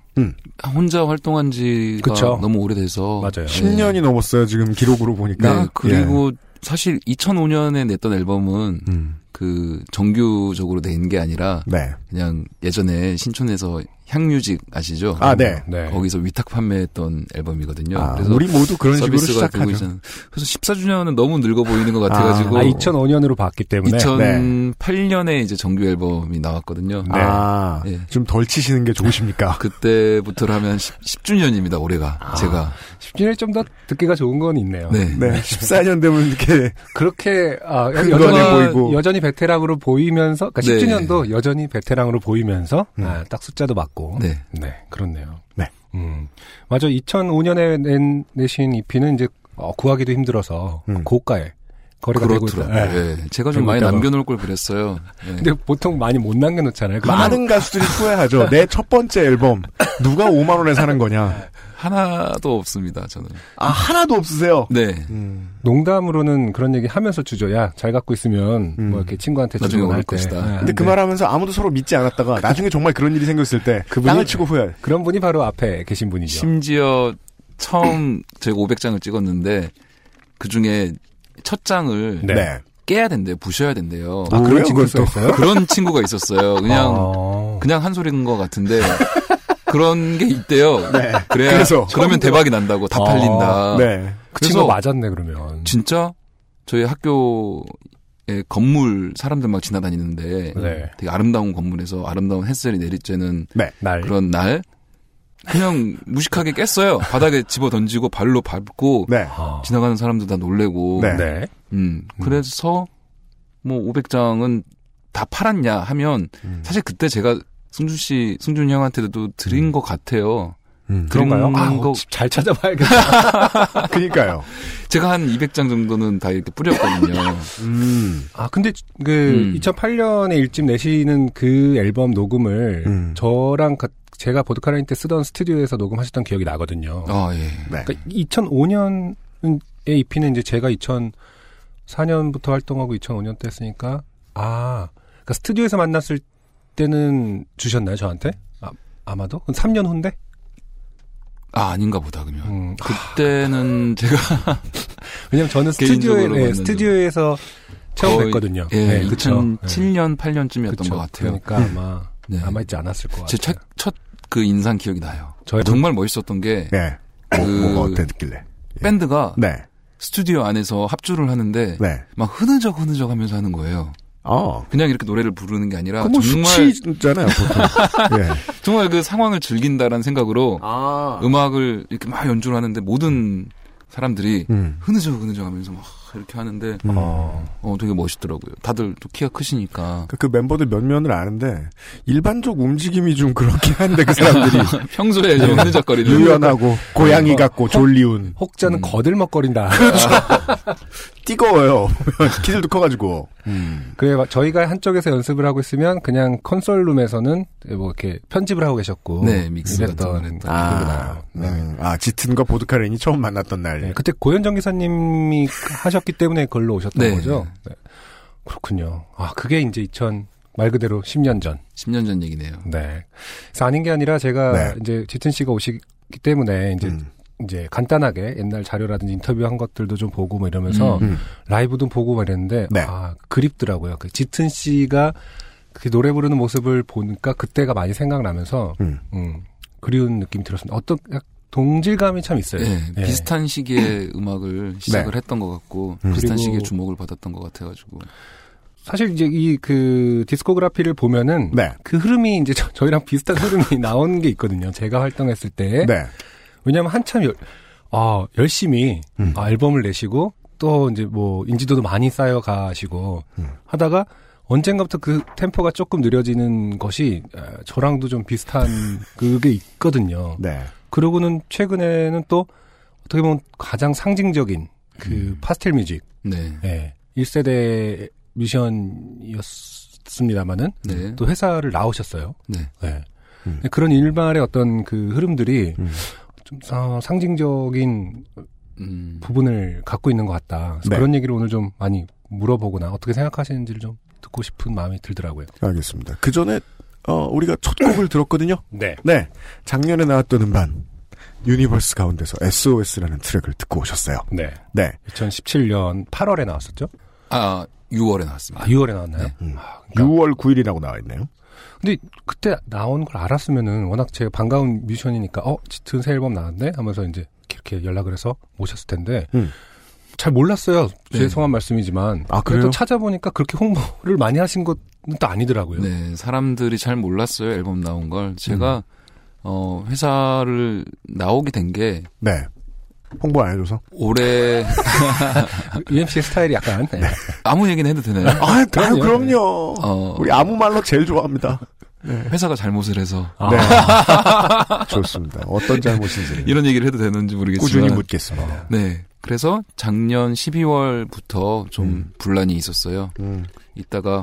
혼자 활동한 지가 그쵸. 너무 오래돼서 맞아요. 10년이 넘었어요, 지금 기록으로 보니까. 네, 그리고 사실 2005년에 냈던 앨범은 예. 음. 그 정규적으로 낸 게 아니라 네. 그냥 예전에 신촌에서 향뮤직 아시죠? 아, 네. 네. 거기서 위탁 판매했던 앨범이거든요. 아, 그래서 우리 모두 그런 식으로 시작하죠. 있잖아요. 그래서 14주년은 너무 늙어 보이는 것 같아가지고 아, 2005년으로 봤기 때문에 2008년에 이제 정규 앨범이 나왔거든요. 네. 아, 네. 좀덜 치시는 게 좋으십니까? 그때부터 하면 10, 주년입니다 올해가 제가 10주년이 좀 더 듣기가 좋은 건 있네요. 네. 네. 14년 되면 이렇게 그렇게 아, 큰 여전히 보이고. 여전히 베테랑으로 보이면서 그러니까 네. 10주년도 여전히 베테랑으로 보이면서 음. 아, 딱 숫자도 맞고 네. 네, 그렇네요. 네. 음. 맞아. 2005년에 낸, 내신 EP는 이제 어, 구하기도 힘들어서 음. 고가에 거래가 되고 있다. 그렇더라고요. 네. 네. 제가 좀 되고 많이 있다고. 남겨놓을 걸 그랬어요. 네. 근데 보통 많이 못 남겨놓잖아요. 그 많은 가수들이 후회하죠. 내 첫 번째 앨범 누가 5만 원에 사는 거냐? 하나도 없습니다. 저는. 아 하나도 없으세요. 네. 음. 농담으로는 그런 얘기 하면서 주죠. 야, 잘 갖고 있으면 음. 뭐 이렇게 친구한테 나중에 때. 것이다. 네, 근데 그 네. 말하면서 아무도 서로 믿지 않았다가 나중에 정말 그런 일이 생겼을 때 그분이- 땅을 치고 후회. 그런 분이 바로 앞에 계신 분이죠. 심지어 처음 저희가 500장을 찍었는데 그 중에 첫 장을 네. 네. 깨야 된대요. 부셔야 된대요. 아, 그런 친구 그건 또? 있어요? 그런 친구가 있었어요. 그냥 아. 그냥 한 소리인 것 같은데 그런 게 있대요. 네. 그래야 그래서 그러면 대박이 난다고 다 아, 팔린다. 네. 그 친구 맞았네 그러면. 진짜 저희 학교에 건물 사람들 막 지나다니는데 네. 되게 아름다운 건물에서 아름다운 햇살이 내리쬐는 날. 그런 날 그냥 무식하게 깼어요. 바닥에 집어 던지고 발로 밟고 네. 아. 지나가는 사람들 다 놀래고 네. 네. 음, 그래서 뭐 500장은 다 팔았냐 하면 음. 사실 그때 제가 승준 씨, 승준 형한테도 드린 것 같아요. 음. 그런가요? 아, 거- 잘 찾아봐야겠다. 그니까요. 제가 한 200장 정도는 다 이렇게 뿌렸거든요. 음. 아, 근데 그 음. 2008년에 일집 내시는 그 앨범 녹음을 음. 저랑 가- 제가 보드카라인 때 쓰던 스튜디오에서 녹음하셨던 기억이 나거든요. 아, 예. 네. 그러니까 2005년에 EP는 이제 제가 2004년부터 활동하고 2005년 때 했으니까 아, 그러니까 스튜디오에서 만났을 때 는 주셨나요 저한테? 아, 아마도 3년 후인데? 아, 아닌가 보다, 그러면. 음, 그때는 제가 왜냐면 저는 스튜디오에 네, 스튜디오에서 처음 거의, 뵀거든요. 예, 네, 그쵸. 2007년, 8년쯤이었던 그쵸. 것 같아요. 그러니까 아마 네. 아마 있지 않았을 것제 같아요. 첫, 첫그 인상 기억이 나요. 저의 정말 멋있었던 게 네. 뭐, 그- 뭐가 어땠길래. 밴드가 네. 스튜디오 안에서 합주를 하는데 네. 막 흐느적 흐느적 하면서 하는 거예요. 어. 그냥 이렇게 노래를 부르는 게 아니라 그뭐 정말 수치잖아요, 보통. 예. 정말 그 상황을 즐긴다라는 생각으로 아. 음악을 이렇게 막 연주를 하는데 모든 사람들이 음. 흐느적 흐느적 하면서 막 이렇게 하는데 음. 어, 어 되게 멋있더라고요. 다들 또 키가 크시니까 그, 그 멤버들 몇 면을 아는데 일반적 움직임이 좀 그렇긴 한데 그 사람들이 평소에 좀 흐느적거리는 유연하고 고양이 같고 졸리운 혹자는 음. 거들먹거린다. 뜨거워요. 키들도 커가지고. 음. 그래 저희가 한쪽에서 연습을 하고 있으면 그냥 컨솔 룸에서는 뭐 이렇게 편집을 하고 계셨고 네, 믹스 같은 나요. 네. 음, 아 짙은과 보드카렌이 처음 만났던 날. 네, 그때 고현정 기사님이 하셨기 때문에 걸로 오셨던 네. 거죠. 네. 그렇군요. 아 그게 이제 2000 말 그대로 10년 전. 10년 전 얘기네요. 네. 그래서 아닌 게 아니라 제가 네. 이제 지튼 씨가 오시기 때문에 이제 음, 이제 간단하게 옛날 자료라든지 인터뷰한 것들도 좀 보고 뭐 이러면서 음. 음. 라이브도 보고 막 이랬는데 네. 아 그립더라고요. 그 짙은 씨가 그 노래 부르는 모습을 보니까 그때가 많이 생각나면서 음. 음, 그리운 느낌이 들었습니다. 어떤 약 동질감이 참 있어요. 네, 예. 비슷한 시기에 음악을 시작을 했던 것 같고 음. 비슷한 시기에 주목을 받았던 것 같아가지고 사실 이제 이 그 디스코그라피를 보면은 네. 그 흐름이 이제 저, 희랑 비슷한 흐름이 나온 게 있거든요. 제가 활동했을 때. 네. 왜냐하면 한참 열, 아, 열심히 음. 아, 앨범을 내시고 또 이제 뭐 인지도도 많이 쌓여 가시고 음. 하다가 언젠가부터 그 템포가 조금 느려지는 것이 에, 저랑도 좀 비슷한 그게 있거든요. 네. 그러고는 최근에는 또 어떻게 보면 가장 상징적인 그 음. 파스텔 뮤직, 네, 예, 1세대 뮤지션이었습니다마는 네, 또 회사를 나오셨어요. 네. 예. 음. 그런 일말의 어떤 그 흐름들이 음. 좀 어, 상징적인 음, 부분을 갖고 있는 것 같다. 그래서 네. 그런 얘기를 오늘 좀 많이 물어보거나 어떻게 생각하시는지를 좀 듣고 싶은 마음이 들더라고요. 알겠습니다. 그 전에 어, 우리가 첫 곡을 들었거든요. 네. 네. 작년에 나왔던 음반 유니버스 가운데서 SOS라는 트랙을 듣고 오셨어요. 네. 네. 2017년 8월에 나왔었죠? 아 6월에 나왔습니다. 아, 6월에 나왔나요? 네. 음. 아, 그러니까 6월 9일이라고 나와 있네요. 근데 그때 나온 걸 알았으면은 워낙 제가 반가운 뮤지션이니까 어 짙은 새 앨범 나왔네 하면서 이제 이렇게 연락을 해서 모셨을 텐데 음. 잘 몰랐어요. 네. 죄송한 말씀이지만 아, 그래도? 찾아보니까 그렇게 홍보를 많이 하신 것은 또 아니더라고요. 네, 사람들이 잘 몰랐어요 앨범 나온 걸. 제가 어 회사를 나오게 된게 네. 홍보 안 해줘서. 올해 UMC의 스타일이 약간 네. 아무 얘기는 해도 되나요? 아, 그럼요. 그럼요. 어, 우리 아무 말로 제일 좋아합니다. 회사가 잘못을 해서 아, 네. 좋습니다. 어떤 잘못인지 이런 얘기를 해도 되는지 모르겠지만 꾸준히 묻겠습니다. 네. 그래서 작년 12월부터 좀 음. 분란이 있었어요. 음. 이따가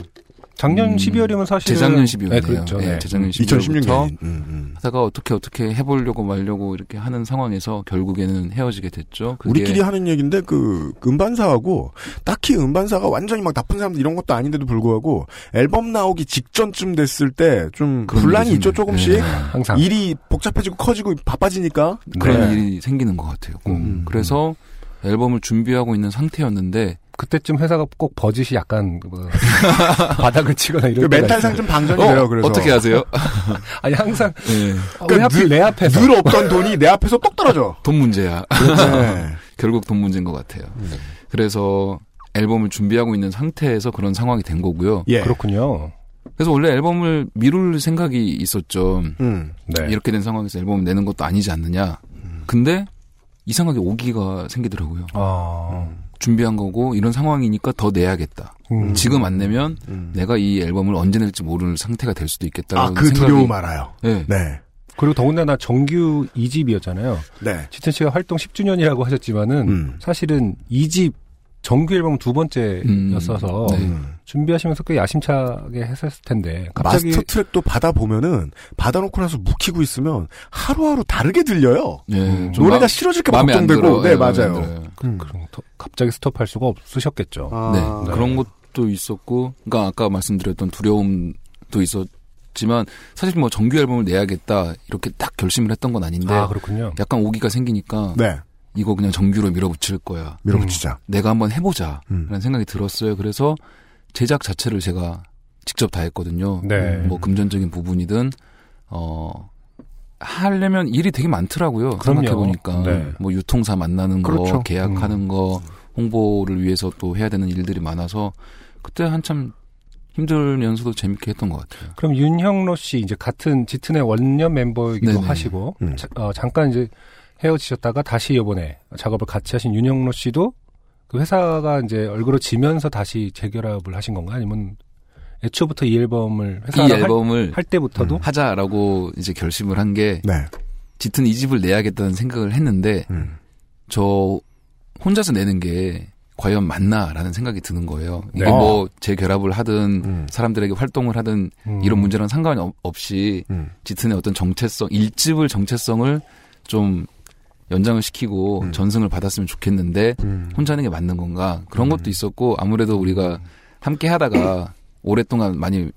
작년 음, 12월이면 사실은 재작년 12월이네요. 네, 그렇죠. 예, 네. 재작년 12월부터 2016년. 음, 음. 하다가 어떻게 어떻게 해보려고 말려고 이렇게 하는 상황에서 결국에는 헤어지게 됐죠. 그게 우리끼리 하는 얘기인데 그 음반사하고 딱히 음반사가 완전히 막 나쁜 사람들 이런 것도 아닌데도 불구하고 앨범 나오기 직전쯤 됐을 때 좀 분란이 있죠 생- 조금씩 네. 항상 일이 복잡해지고 커지고 바빠지니까 그런 네. 일이 생기는 것 같아요. 꼭. 음, 그래서 앨범을 준비하고 있는 상태였는데 그때쯤 회사가 꼭 버짓이 약간 뭐 바닥을 치거나 그 이럴 때가 멘탈상 있어요. 좀 방전이 어, 돼요. 그래서 어떻게 하세요? 아니 항상 네. 어, 왜 하필 내 앞에서 늘 없던 돈이 내 앞에서 똑 떨어져. 돈 문제야. 네. 결국 돈 문제인 것 같아요. 그래서 앨범을 준비하고 있는 상태에서 그런 상황이 된 거고요. 예. 그렇군요. 그래서 원래 앨범을 미룰 생각이 있었죠. 음. 네. 이렇게 된 상황에서 앨범을 내는 것도 아니지 않느냐. 근데 이상하게 오기가 생기더라고요. 아, 준비한 거고 이런 상황이니까 더 내야겠다. 음. 지금 안 내면 음. 내가 이 앨범을 언제 낼지 모르는 상태가 될 수도 있겠다. 아, 그 두려움 알아요. 네. 네. 그리고 더군다나 정규 2집이었잖아요. 네. 지튼 씨가 활동 10주년이라고 하셨지만은 음. 사실은 2집 정규 앨범 두 번째였어서 음, 네. 음. 준비하시면서 꽤 야심차게 했었을 텐데 갑자기 마스터 트랙도 받아 보면은 받아놓고 나서 묵히고 있으면 하루하루 다르게 들려요. 네, 음, 좀 노래가 마- 싫어질까 걱정되고. 네, 안 맞아요. 들어요. 음. 그럼 더- 갑자기 스톱할 수가 없으셨겠죠. 아, 네, 네. 그런 것도 있었고, 그러니까 아까 말씀드렸던 두려움도 있었 지만 사실 뭐 정규 앨범을 내야겠다 이렇게 딱 결심을 했던 건 아닌데 아 그렇군요. 약간 오기가 생기니까 네. 이거 그냥 정규로 밀어붙일 거야. 밀어붙이자. 내가 한번 해보자 라는 음. 생각이 들었어요. 그래서 제작 자체를 제가 직접 다 했거든요. 네. 뭐 금전적인 부분이든 어 하려면 일이 되게 많더라고요. 생각해 보니까 네. 뭐 유통사 만나는 거, 그렇죠. 계약하는 거, 홍보를 위해서 또 해야 되는 일들이 많아서 그때 한참 힘들면서도 재밌게 했던 것 같아요. 그럼 윤형로 씨 이제 같은 짙은의 원년 멤버이기도 네네. 하시고 음. 자- 어, 잠깐 이제 헤어지셨다가 다시 이번에 작업을 같이 하신 윤형로 씨도 그 회사가 이제 얼그러지면서 다시 재결합을 하신 건가 아니면 애초부터 이 앨범을 이 회사가 할, 앨범을 할 때부터도 음. 하자라고 이제 결심을 한게 네. 짙은 이 집을 내야겠다는 생각을 했는데 음. 저 혼자서 내는 게 과연 맞나라는 생각이 드는 거예요. 이게 네. 뭐 재결합을 하든 음. 사람들에게 활동을 하든 음. 이런 문제랑 상관이 없- 없이 음. 짙은의 어떤 정체성, 일집을 정체성을 좀 연장을 시키고 음. 전승을 받았으면 좋겠는데 음. 혼자 하는 게 맞는 건가 그런 것도 있었고 아무래도 우리가 함께 하다가 오랫동안 많이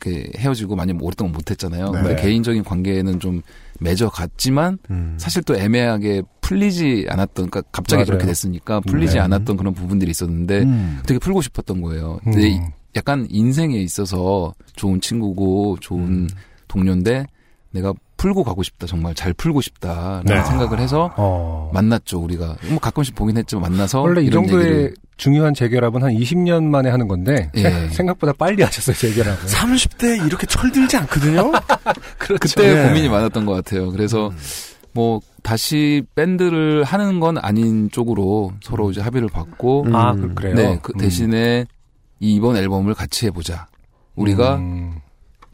그 헤어지고 많이 오랫동안 못했잖아요. 네. 근데 개인적인 관계는 좀 맺어갔지만 음. 사실 또 애매하게 풀리지 않았던, 그러니까 갑자기 맞아요. 그렇게 됐으니까 풀리지 네. 않았던 그런 부분들이 있었는데 음. 되게 풀고 싶었던 거예요. 음. 근데 이- 약간 인생에 있어서 좋은 친구고 좋은 음. 동료인데 내가 풀고 가고 싶다, 정말 잘 풀고 싶다라는 네. 생각을 해서 어. 만났죠, 우리가. 뭐 가끔씩 보긴 했지만 만나서 원래 이 정도의 얘기를 중요한 재결합은 한 20년 만에 하는 건데 예. 생각보다 빨리 하셨어요 재결합을. 30대 이렇게 철들지 않거든요? 그때 네. 고민이 많았던 것 같아요. 그래서 음. 뭐 다시 밴드를 하는 건 아닌 쪽으로 서로 이제 합의를 받고 음. 아 그, 그래요. 네, 그 음. 대신에 이번 앨범을 같이 해보자. 우리가 음,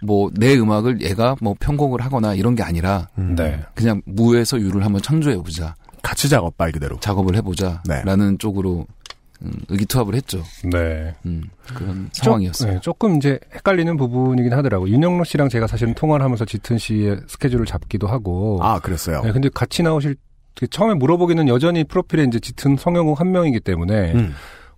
뭐 내 음악을 얘가 뭐 편곡을 하거나 이런 게 아니라 음. 네. 그냥 무에서 유를 한번 창조해 보자. 같이 작업 말 그대로. 작업을 해보자. 네. 라는 쪽으로 음, 의기투합을 했죠. 네. 음, 그런 조- 상황이었어요. 네, 조금 이제 헷갈리는 부분이긴 하더라고요. 윤영로 씨랑 제가 사실은 통화를 하면서 짙은 씨의 스케줄을 잡기도 하고. 아, 그랬어요. 네, 근데 같이 나오실 그 처음에 물어보기는 여전히 프로필에 이제 짙은 성형국 한 명이기 때문에 음.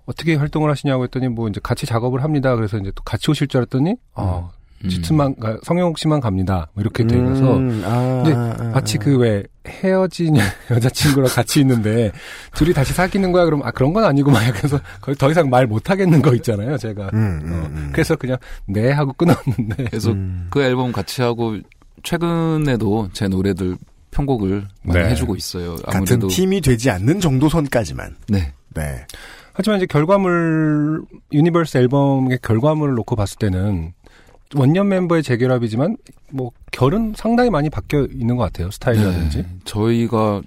어떻게 활동을 하시냐고 했더니 뭐 이제 같이 작업을 합니다. 그래서 이제 또 같이 오실 줄 알았더니 어, 음. 짙은만 가- 성형국 씨만 갑니다. 뭐 이렇게 되면서 음, 아, 근데 아, 아, 마치 아. 그왜 헤어진 여자친구랑 같이 있는데 둘이 다시 사귀는 거야 그럼 아 그런 건 아니고 막 그래서 거의 더 이상 말 못 하겠는 거 있잖아요 제가 음, 음, 어, 음. 그래서 그냥 네 하고 끊었는데 그래서 음. 그 앨범 같이 하고 최근에도 제 노래들 편곡을 많이 네. 해주고 있어요. 같은 아무래도 팀이 되지 않는 정도 선까지만. 네. 네. 하지만 이제 결과물 유니버스 앨범의 결과물을 놓고 봤을 때는 원년 멤버의 재결합이지만 뭐 결은 상당히 많이 바뀌어 있는 것 같아요 스타일이라든지 네. 저희가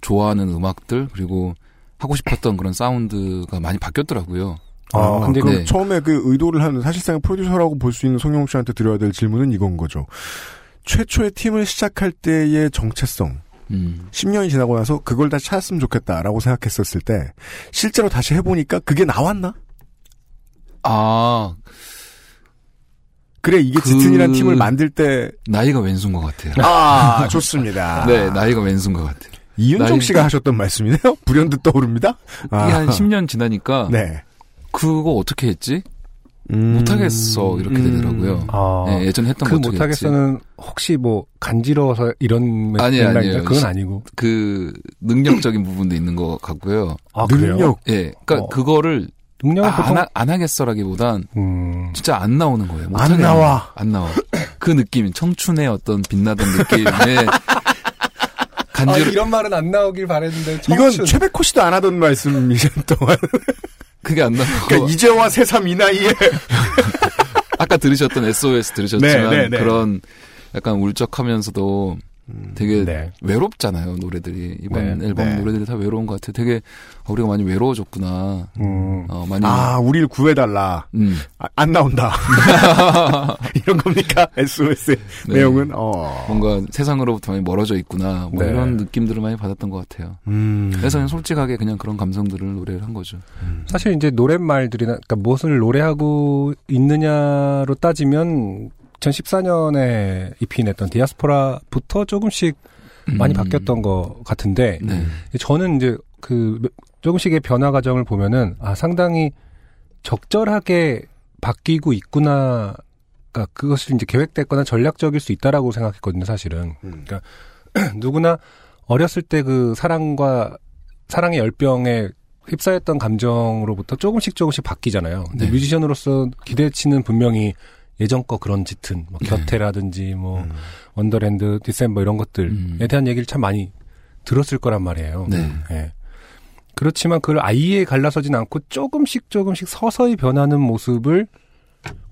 좋아하는 음악들 그리고 하고 싶었던 그런 사운드가 많이 바뀌었더라고요. 아, 근데 그럼 네. 처음에 그 의도를 하는 사실상 프로듀서라고 볼 수 있는 송영욱 씨한테 드려야 될 질문은 이건 거죠. 최초의 팀을 시작할 때의 정체성, 음. 10년이 지나고 나서 그걸 다시 찾았으면 좋겠다라고 생각했었을 때 실제로 다시 해보니까 그게 나왔나? 아 그래 이게 그- 짙은이란 팀을 만들 때 나이가 왼수인 것 같아요. 아, 좋습니다. 네, 나이가 왼수인 것 같아요. 이윤정 나이- 씨가 하셨던 말씀이네요. 불현듯 떠오릅니다. 이게 한 10년 지나니까 네. 그거 어떻게 했지? 음. 못하겠어 이렇게 음. 되더라고요. 아, 예, 예전 했던 그거 못하겠어는 혹시 뭐 간지러워서 이런 아니? 아니에요. 그건 아니고. 그 능력적인 부분도 있는 것 같고요. 아, 그래요? 능력. 예, 그러니까 어. 그거를 능력은 아, 보통 안, 하, 안 하겠어라기보단 음, 진짜 안 나오는 거예요. 안 나와. 안 나와. 그 느낌, 청춘의 어떤 빛나던 느낌에 간지러. 아, 이런 말은 안 나오길 바랬는데 이건 최백호 씨도 안 하던 말씀이신 동안. 그게 안 나오고. 그러니까 이제와 새삼 이 나이에. 아까 들으셨던 SOS 들으셨지만 네, 네, 네. 그런 약간 울적하면서도 되게 네. 외롭잖아요 노래들이 이번 네, 앨범 네. 노래들이 다 외로운 것 같아요. 되게 어, 우리가 많이 외로워졌구나. 음, 어, 많이 아, 우리를 구해달라. 음, 아, 안 나온다. 이런 겁니까? SOS 의 네. 내용은, 어. 뭔가 세상으로부터 많이 멀어져 있구나. 뭐 네. 이런 느낌들을 많이 받았던 것 같아요. 음. 그래서 그냥 솔직하게 그냥 그런 감성들을 노래를 한 거죠. 사실 이제 노랫말들이나 그러니까 무엇을 노래하고 있느냐로 따지면 2014년에 EP 냈던 디아스포라부터 조금씩 많이 음. 바뀌었던 것 같은데 네. 저는 이제 그 조금씩의 변화 과정을 보면은 아 상당히 적절하게 바뀌고 있구나. 그러니까 그것이 이제 계획됐거나 전략적일 수 있다라고 생각했거든요, 사실은. 음. 누구나 어렸을 때 그 사랑과 사랑의 열병에 휩싸였던 감정으로부터 조금씩 조금씩 바뀌잖아요. 근데 네. 뮤지션으로서 기대치는 분명히 예전 거 그런 짙은 뭐 네. 곁에라든지 뭐 음. 원더랜드, 디셈버 이런 것들에 음. 대한 얘기를 참 많이 들었을 거란 말이에요. 네. 예. 그렇지만 그걸 아예 갈라서진 않고 조금씩 조금씩 서서히 변하는 모습을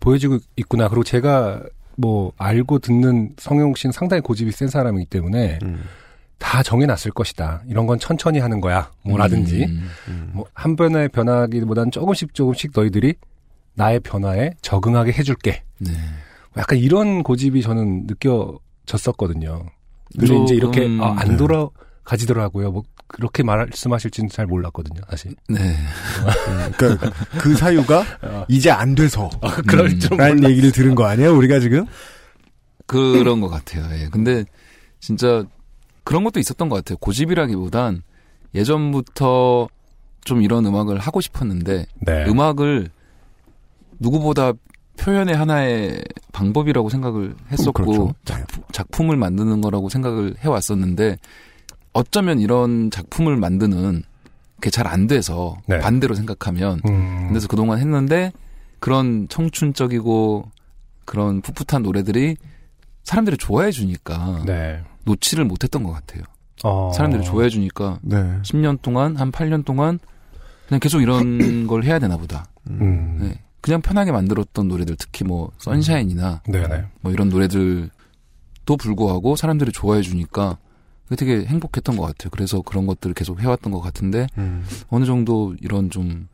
보여주고 있구나. 그리고 제가 뭐 알고 듣는 성용 씨는 상당히 고집이 센 사람이기 때문에 음. 다 정해놨을 것이다. 이런 건 천천히 하는 거야. 뭐라든지 음. 음. 뭐한 번에 변하기보다는 조금씩 조금씩 너희들이 나의 변화에 적응하게 해줄게. 네. 뭐 약간 이런 고집이 저는 느껴졌었거든요. 근데 이제 이렇게 조금, 아, 안 네. 돌아가지더라고요. 뭐 그렇게 말씀하실지는 잘 몰랐거든요, 사실. 네. 음. 그러니까 그 사유가 어. 이제 안 돼서. 그럴 음. 줄 라는 얘기를 들은 거 아니에요, 우리가 지금? 그런 것 같아요. 예. 근데 진짜 그런 것도 있었던 것 같아요. 고집이라기보단 예전부터 좀 이런 음악을 하고 싶었는데 네. 음악을 누구보다 표현의 하나의 방법이라고 생각을 했었고 그렇죠. 작품, 작품 을 만드는 거라고 생각을 해왔었는데 어쩌면 이런 작품을 만드는 게잘 안 돼서 네. 반대로 생각하면 음. 그래서 그동안 했는데 그런 청춘적이고 그런 풋풋한 노래들이 사람들이 좋아해 주니까 네. 놓지를 못했던 것 같아요. 어. 사람들이 좋아해 주니까 네. 10년 동안 한 8년 동안 그냥 계속 이런 걸 해야 되나 보다. 음. 네. 그냥 편하게 만들었던 노래들 특히 뭐 선샤인이나 네네. 뭐 이런 노래들도 불구하고 사람들이 좋아해 주니까 그게 되게 행복했던 것 같아요. 그래서 그런 것들을 계속 해왔던 것 같은데 음. 어느 정도 이런 좀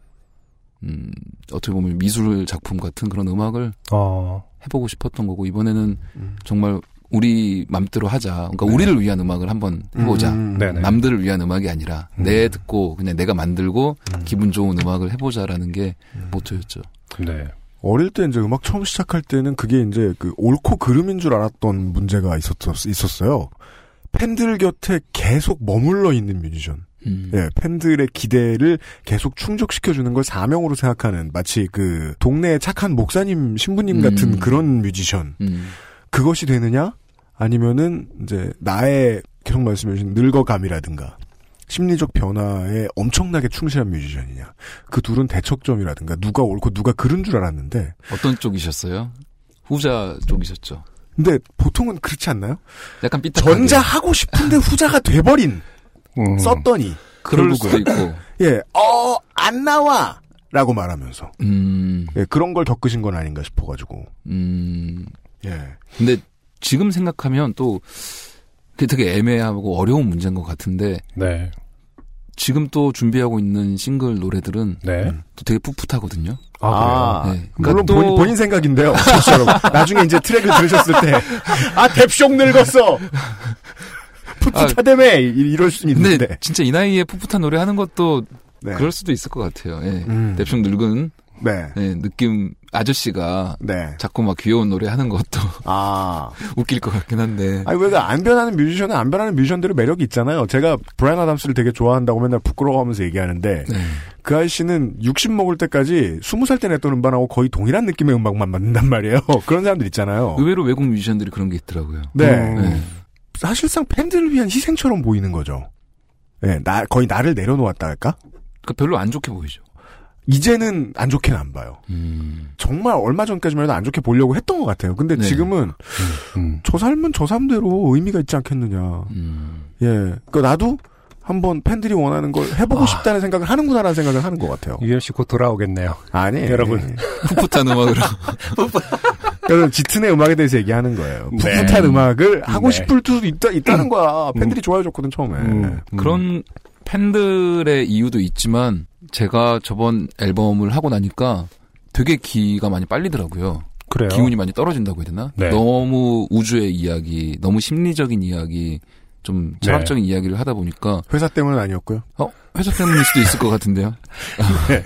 음, 어떻게 보면 미술 작품 같은 그런 음악을 어. 해보고 싶었던 거고 이번에는 음. 정말 우리 맘대로 하자. 그러니까 네. 우리를 위한 음악을 한번 해보자. 음. 네네. 남들을 위한 음악이 아니라 음. 내 듣고 그냥 내가 만들고 음. 기분 좋은 음악을 해보자라는 게 음. 모토였죠. 네. 어릴 때 이제 음악 처음 시작할 때는 그게 이제 그 옳고 그름인 줄 알았던 문제가 있었, 있었어요. 팬들 곁에 계속 머물러 있는 뮤지션. 음. 예, 팬들의 기대를 계속 충족시켜주는 걸 사명으로 생각하는 마치 그 동네의 착한 목사님, 신부님 같은 음. 그런 뮤지션. 음. 그것이 되느냐? 아니면은 이제 나의 계속 말씀해 주신 늙어감이라든가 심리적 변화에 엄청나게 충실한 뮤지션이냐. 그 둘은 대척점이라든가 누가 옳고 누가 그른 줄 알았는데 어떤 쪽이셨어요? 후자 쪽이셨죠. 근데 보통은 그렇지 않나요? 약간 삐딱하게. 전자 하고 싶은데 후자가 돼버린 음. 썼더니 그럴. 수도 있고. 예, 어, 안 나와! 라고 말하면서. 음. 예, 그런 걸 겪으신 건 아닌가 싶어가지고. 음. 예. 근데 지금 생각하면 또 그게 되게 애매하고 어려운 문제인 것 같은데 네. 지금 또 준비하고 있는 싱글 노래들은 네. 음. 또 되게 풋풋하거든요. 아, 그래요? 네. 물론 또- 본인, 본인 생각인데요. 나중에 이제 트랙을 들으셨을 때, 아, 뎁숑 늙었어! 풋풋하다며! 이- 이럴 수 근데 있는데. 진짜 이 나이에 풋풋한 노래 하는 것도 네. 그럴 수도 있을 것 같아요. 예. 음. 냅션 늙은 네. 네, 느낌 아저씨가 네. 자꾸 막 귀여운 노래 하는 것도 아. 웃길 것 같긴 한데. 아니, 왜안 변하는 뮤지션은 안 변하는 뮤지션들의 매력이 있잖아요. 제가 브라이언 아담스를 되게 좋아한다고 맨날 부끄러워하면서 얘기하는데, 네. 그 아저씨는 60 먹을 때까지 20살 때 냈던 음반하고 거의 동일한 느낌의 음악만 만든단 말이에요. 그런 사람들 있잖아요. 의외로 외국 뮤지션들이 그런 게 있더라고요. 네. 네. 사실상 팬들을 위한 희생처럼 보이는 거죠. 네, 나, 거의 나를 내려놓았다 할까? 그러니까 별로 안 좋게 보이죠. 이제는 안 좋게는 안 봐요. 음. 정말 얼마 전까지만 해도 안 좋게 보려고 했던 것 같아요. 근데 네. 지금은 음. 저 삶은 저 삶대로 의미가 있지 않겠느냐. 음. 예. 그 나도 한번 팬들이 원하는 걸 해보고 아. 싶다는 생각을 하는구나라는 생각을 하는 것 같아요. 유현 씨곧 돌아오겠네요. 아니 여러분. 풋풋한 음악으로. 그래서 짙은의 음악에 대해서 얘기하는 거예요. 네. 풋풋한 음악을 하고 네. 싶을 수도 있다, 있다는 거야. 팬들이 좋아해줬거든 처음에. 음. 그런 팬들의 이유도 있지만 제가 저번 앨범을 하고 나니까 되게 기가 많이 빨리더라고요. 그래요. 기운이 많이 떨어진다고 해야 되나? 네. 너무 우주의 이야기, 너무 심리적인 이야기, 좀 철학적인 이야기를 하다 보니까 회사 때문은 아니었고요. 어 회사 때문일 수도 있을 것 같은데요. 네.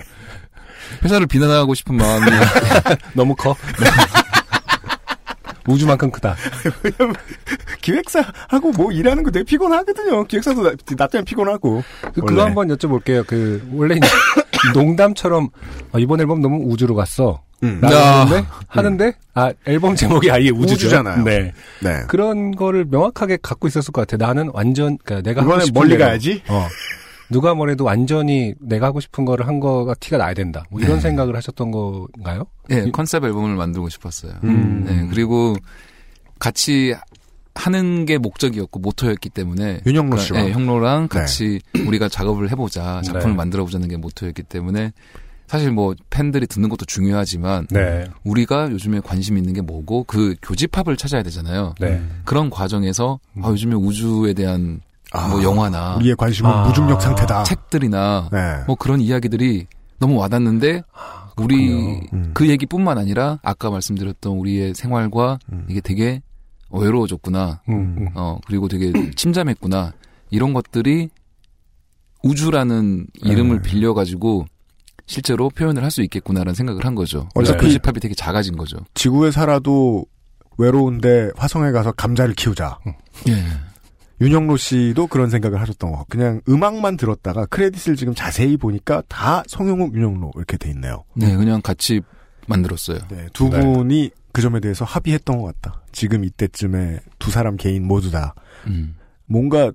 회사를 비난하고 싶은 마음이 너무 커. 우주만큼 크다. 기획사하고 뭐 일하는 거 되게 피곤하거든요. 기획사도 나, 나 때문에 피곤하고. 그. 그거 한번 여쭤볼게요. 그 원래 농담처럼 아, 이번 앨범 너무 우주로 갔어. 음. 라고 야. 하는데 하는데 아 앨범 제목이 아예. 우주잖아요. 네. 네. 그런 거를 명확하게 갖고 있었을 것 같아. 나는 완전 그러니까 내가 이번에 멀리 대로. 가야지. 어. 누가 뭐래도 완전히 내가 하고 싶은 거를 한 거가 티가 나야 된다. 뭐 이런 네. 생각을 하셨던 건가요? 네, 컨셉 앨범을 만들고 싶었어요. 음. 네, 그리고 같이 하는 게 목적이었고 모토였기 때문에 윤영로 씨와. 네, 형로랑 같이 우리가 작업을 해보자 작품을 네. 만들어 보자는 게 모토였기 때문에 사실 뭐 팬들이 듣는 것도 중요하지만 네. 우리가 요즘에 관심 있는 게 뭐고 그 교집합을 찾아야 되잖아요. 네. 그런 과정에서 아, 요즘에 우주에 대한 아, 뭐 영화나 우리의 관심은 아. 무중력 상태다. 책들이나 네. 뭐 그런 이야기들이 너무 와닿는데 우리 그렇군요. 음. 그 얘기뿐만 아니라 아까 말씀드렸던 우리의 생활과 음. 이게 되게 외로워졌구나. 음, 음. 어 그리고 되게 침잠했구나. 이런 것들이 우주라는 이름을 네. 빌려 가지고 실제로 표현을 할 수 있겠구나라는 생각을 한 거죠. 그래서 어차피- 교집합이 되게 작아진 거죠. 지구에 살아도 외로운데 화성에 가서 감자를 키우자. 예. 윤영로 씨도 그런 생각을 하셨던 것 같고 그냥 음악만 들었다가 크레딧을 지금 자세히 보니까 다 성용욱, 윤영로 이렇게 돼 있네요. 네, 그냥 같이 만들었어요. 네, 두 네. 분이 그 점에 대해서 합의했던 것 같다. 지금 이때쯤에 두 사람 개인 모두 다 음, 뭔가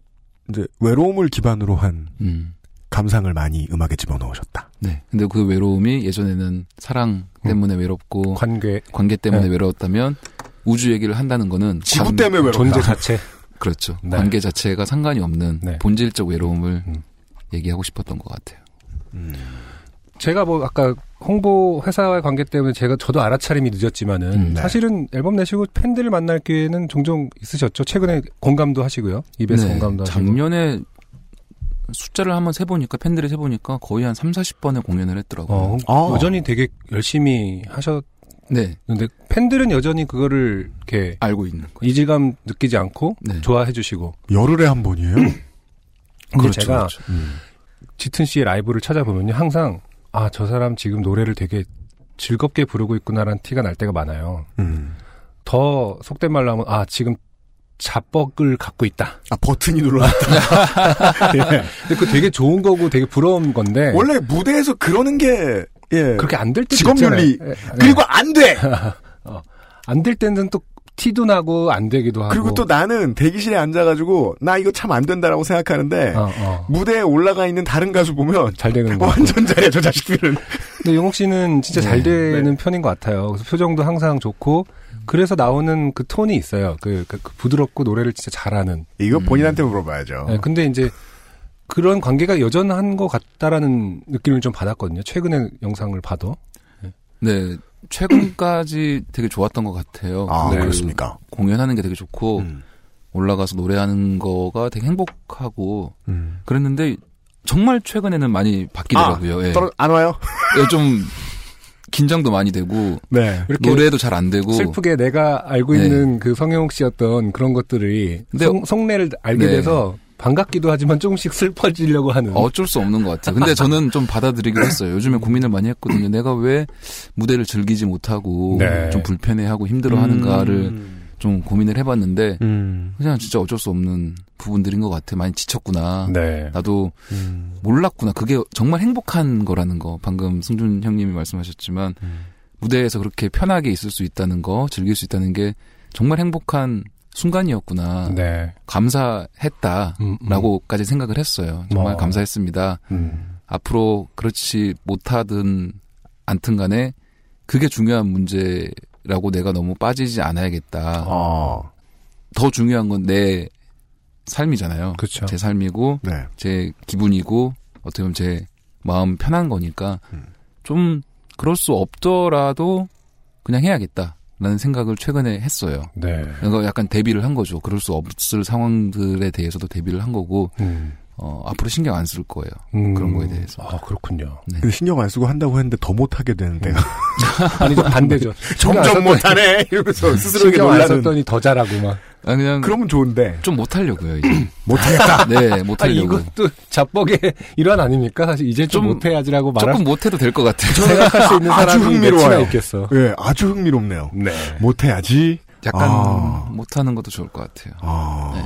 이제 외로움을 기반으로 한 음. 감상을 많이 음악에 집어넣으셨다. 네. 근데 그 외로움이 예전에는 사랑 때문에 외롭고 관계 관계 때문에 네. 외로웠다면 우주 얘기를 한다는 거는 지구 관- 때문에 외롭다. 존재 자체. 그렇죠. 네. 관계 자체가 상관이 없는 네. 본질적 외로움을 음. 얘기하고 싶었던 것 같아요. 음. 제가 뭐 아까 홍보 회사와의 관계 때문에 제가 저도 알아차림이 늦었지만은 음, 네. 사실은 앨범 내시고 팬들을 만날 기회는 종종 있으셨죠. 최근에 공감도 하시고요. EBS 네, 공감도 하시고. 작년에 숫자를 한번 세보니까 팬들이 세보니까 거의 한 3, 40번의 공연을 했더라고요. 어, 아. 여전히 되게 열심히 하셨 네, 팬들은 여전히 그거를 이렇게 알고 있는 거예요. 이질감 느끼지 않고 네. 좋아해 주시고. 열흘에 한 번이에요. 근데 그렇죠, 제가 그렇죠. 짙은 씨의 라이브를 찾아보면요. 항상 아, 저 사람 지금 노래를 되게 즐겁게 부르고 있구나라는 티가 날 때가 많아요. 음. 더 속된 말로 하면 아, 지금 자뻑을 갖고 있다. 아 버튼이 눌렀다. 예. 근데 그거 되게 좋은 거고 되게 부러운 건데 원래 무대에서 그러는 게 예. 그렇게 안 될 때도 직업 있잖아요. 윤리. 예, 예. 그리고 안 돼. 안될 때는 또 티도 나고 안 되기도 하고 그리고 또 나는 대기실에 앉아가지고 나 이거 참 안 된다라고 생각하는데 어, 어. 무대에 올라가 있는 다른 가수 보면 잘 되는 거. 완전 잘해 저 자식들은. 근데 용욱 씨는 진짜 잘 네. 되는 편인 것 같아요. 그래서 표정도 항상 좋고 그래서 나오는 그 톤이 있어요. 그, 그- 그 부드럽고 노래를 진짜 잘하는. 이거 음. 본인한테 물어봐야죠. 네, 근데 이제 그런 관계가 여전한 것 같다라는 느낌을 좀 받았거든요. 최근에 영상을 봐도. 네, 최근까지 되게 좋았던 것 같아요. 아그 그렇습니까? 공연하는 게 되게 좋고 음. 올라가서 노래하는 거가 되게 행복하고 음. 그랬는데 정말 최근에는 많이 바뀌더라고요. 예. 떨어 안 와요? 예, 좀 긴장도 많이 되고 네. 이렇게 노래도 잘 안 되고 슬프게 내가 알고 네. 있는 그 성영욱 씨였던 그런 것들이 근데- 성, 속내를 알게 네. 돼서 반갑기도 하지만 조금씩 슬퍼지려고 하는. 어쩔 수 없는 것 같아요. 근데 저는 좀 받아들이기로 했어요. 요즘에 고민을 많이 했거든요. 내가 왜 무대를 즐기지 못하고 네. 좀 불편해하고 힘들어하는가를 좀 고민을 해봤는데 음. 그냥 진짜 어쩔 수 없는 부분들인 것 같아. 많이 지쳤구나. 네. 나도 음. 몰랐구나. 그게 정말 행복한 거라는 거. 방금 승준 형님이 말씀하셨지만 음. 무대에서 그렇게 편하게 있을 수 있다는 거, 즐길 수 있다는 게 정말 행복한 순간이었구나. 네. 감사했다라고까지 음, 생각을 했어요. 정말 어. 감사했습니다. 음. 앞으로 그렇지 못하든 않든 간에 그게 중요한 문제라고 내가 너무 빠지지 않아야겠다. 아. 더 중요한 건 내 삶이잖아요. 그쵸. 제 삶이고 네. 제 기분이고 어떻게 보면 제 마음 편한 거니까 음. 좀 그럴 수 없더라도 그냥 해야겠다 라는 생각을 최근에 했어요. 네. 그러니까 약간 대비를 한 거죠. 그럴 수 없을 상황들에 대해서도 대비를 한 거고 음. 어, 앞으로 신경 안 쓸 거예요. 음. 그런 거에 대해서. 아, 그렇군요. 근데 신경 안 쓰고 한다고 했는데 더 못하게 되는데. 아니, 좀 반대죠. 점점 못하네! 이러면서 스스로에게 신경 안 놀라는. 썼더니 더 잘하고 막. 아, 그냥 그러면 좋은데. 좀 못하려고요, 이제. 못하겠다! 네, 아, 못하려고. 이것도 자뻑의 일환 아닙니까? 사실 이제 좀, 좀 못해야지라고 말할 조금 못해도 될 것 같아요. 생각할 수 있는 사람이 몇이나 흥미로워요. 있겠어. 예, 아주 흥미롭네요. 네. 못해야지. 약간 아. 못하는 것도 좋을 것 같아요. 아. 네.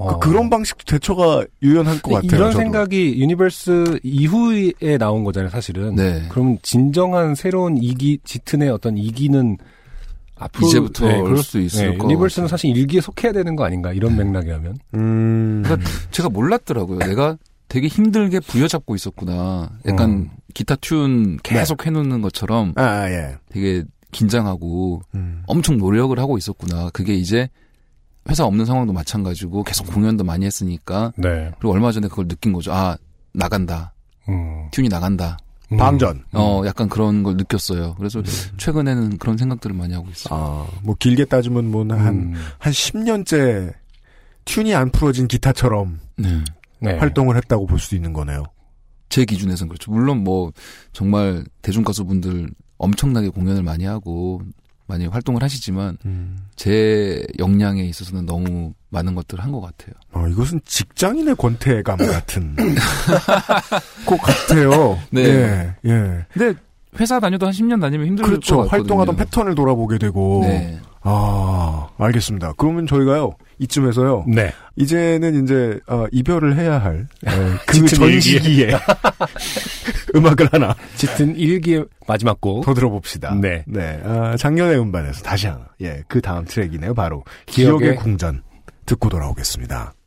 어. 그, 런 방식도 대처가 유연할 것 같아요. 이런 저도. 생각이 Universe 이후에 나온 거잖아요, 사실은. 네. 그럼 진정한 새로운 이기 짙은의 어떤 이기는 앞으로 이제부터 올 그럴 수 있을 것 Universe는. 사실 일기에 속해야 되는 거 아닌가 이런 맥락에 하면. 음. 그러니까 제가 몰랐더라고요. 내가 되게 힘들게 부여잡고 있었구나. 약간 음. 기타 tune 계속 해놓는 것처럼 아, 아, 예. 되게 긴장하고 음. 엄청 노력을 하고 있었구나. 그게 이제 회사 없는 상황도 마찬가지고 계속 공연도 많이 했으니까 네. 그리고 얼마 전에 그걸 느낀 거죠. 아 나간다. 음. 튠이 나간다. 음. 방전. 어 약간 그런 걸 느꼈어요. 그래서 최근에는 그런 생각들을 많이 하고 있어요. 아, 뭐 길게 따지면 뭐 한, 음. 한 10년째 튠이 안 풀어진 기타처럼 네. 네. 활동을 했다고 볼 수 있는 거네요. 제 기준에서는 그렇죠. 물론 뭐 정말 대중 가수분들 엄청나게 공연을 많이 하고 많이 활동을 하시지만 제 역량에 있어서는 너무 많은 것들을 한 것 같아요. 어, 이것은 직장인의 권태감 같은 것 같아요. 네. 예, 예. 근데 회사 다녀도 한 10년 다니면 힘들 그렇죠. 것 같거든요. 활동하던 패턴을 돌아보게 되고. 네. 아, 알겠습니다. 그러면 저희가요, 이쯤에서요, 네. 이제는 이제, 어, 이별을 해야 할, 에, 그 짙은 전 일기에. 시기에 음악을 하나 짙은 일기의 마지막 곡. 더 들어봅시다. 네. 네. 아, 작년의 음반에서 다시 하나. 예, 그 다음 트랙이네요. 바로. 기억의 기억의 궁전. 듣고 돌아오겠습니다.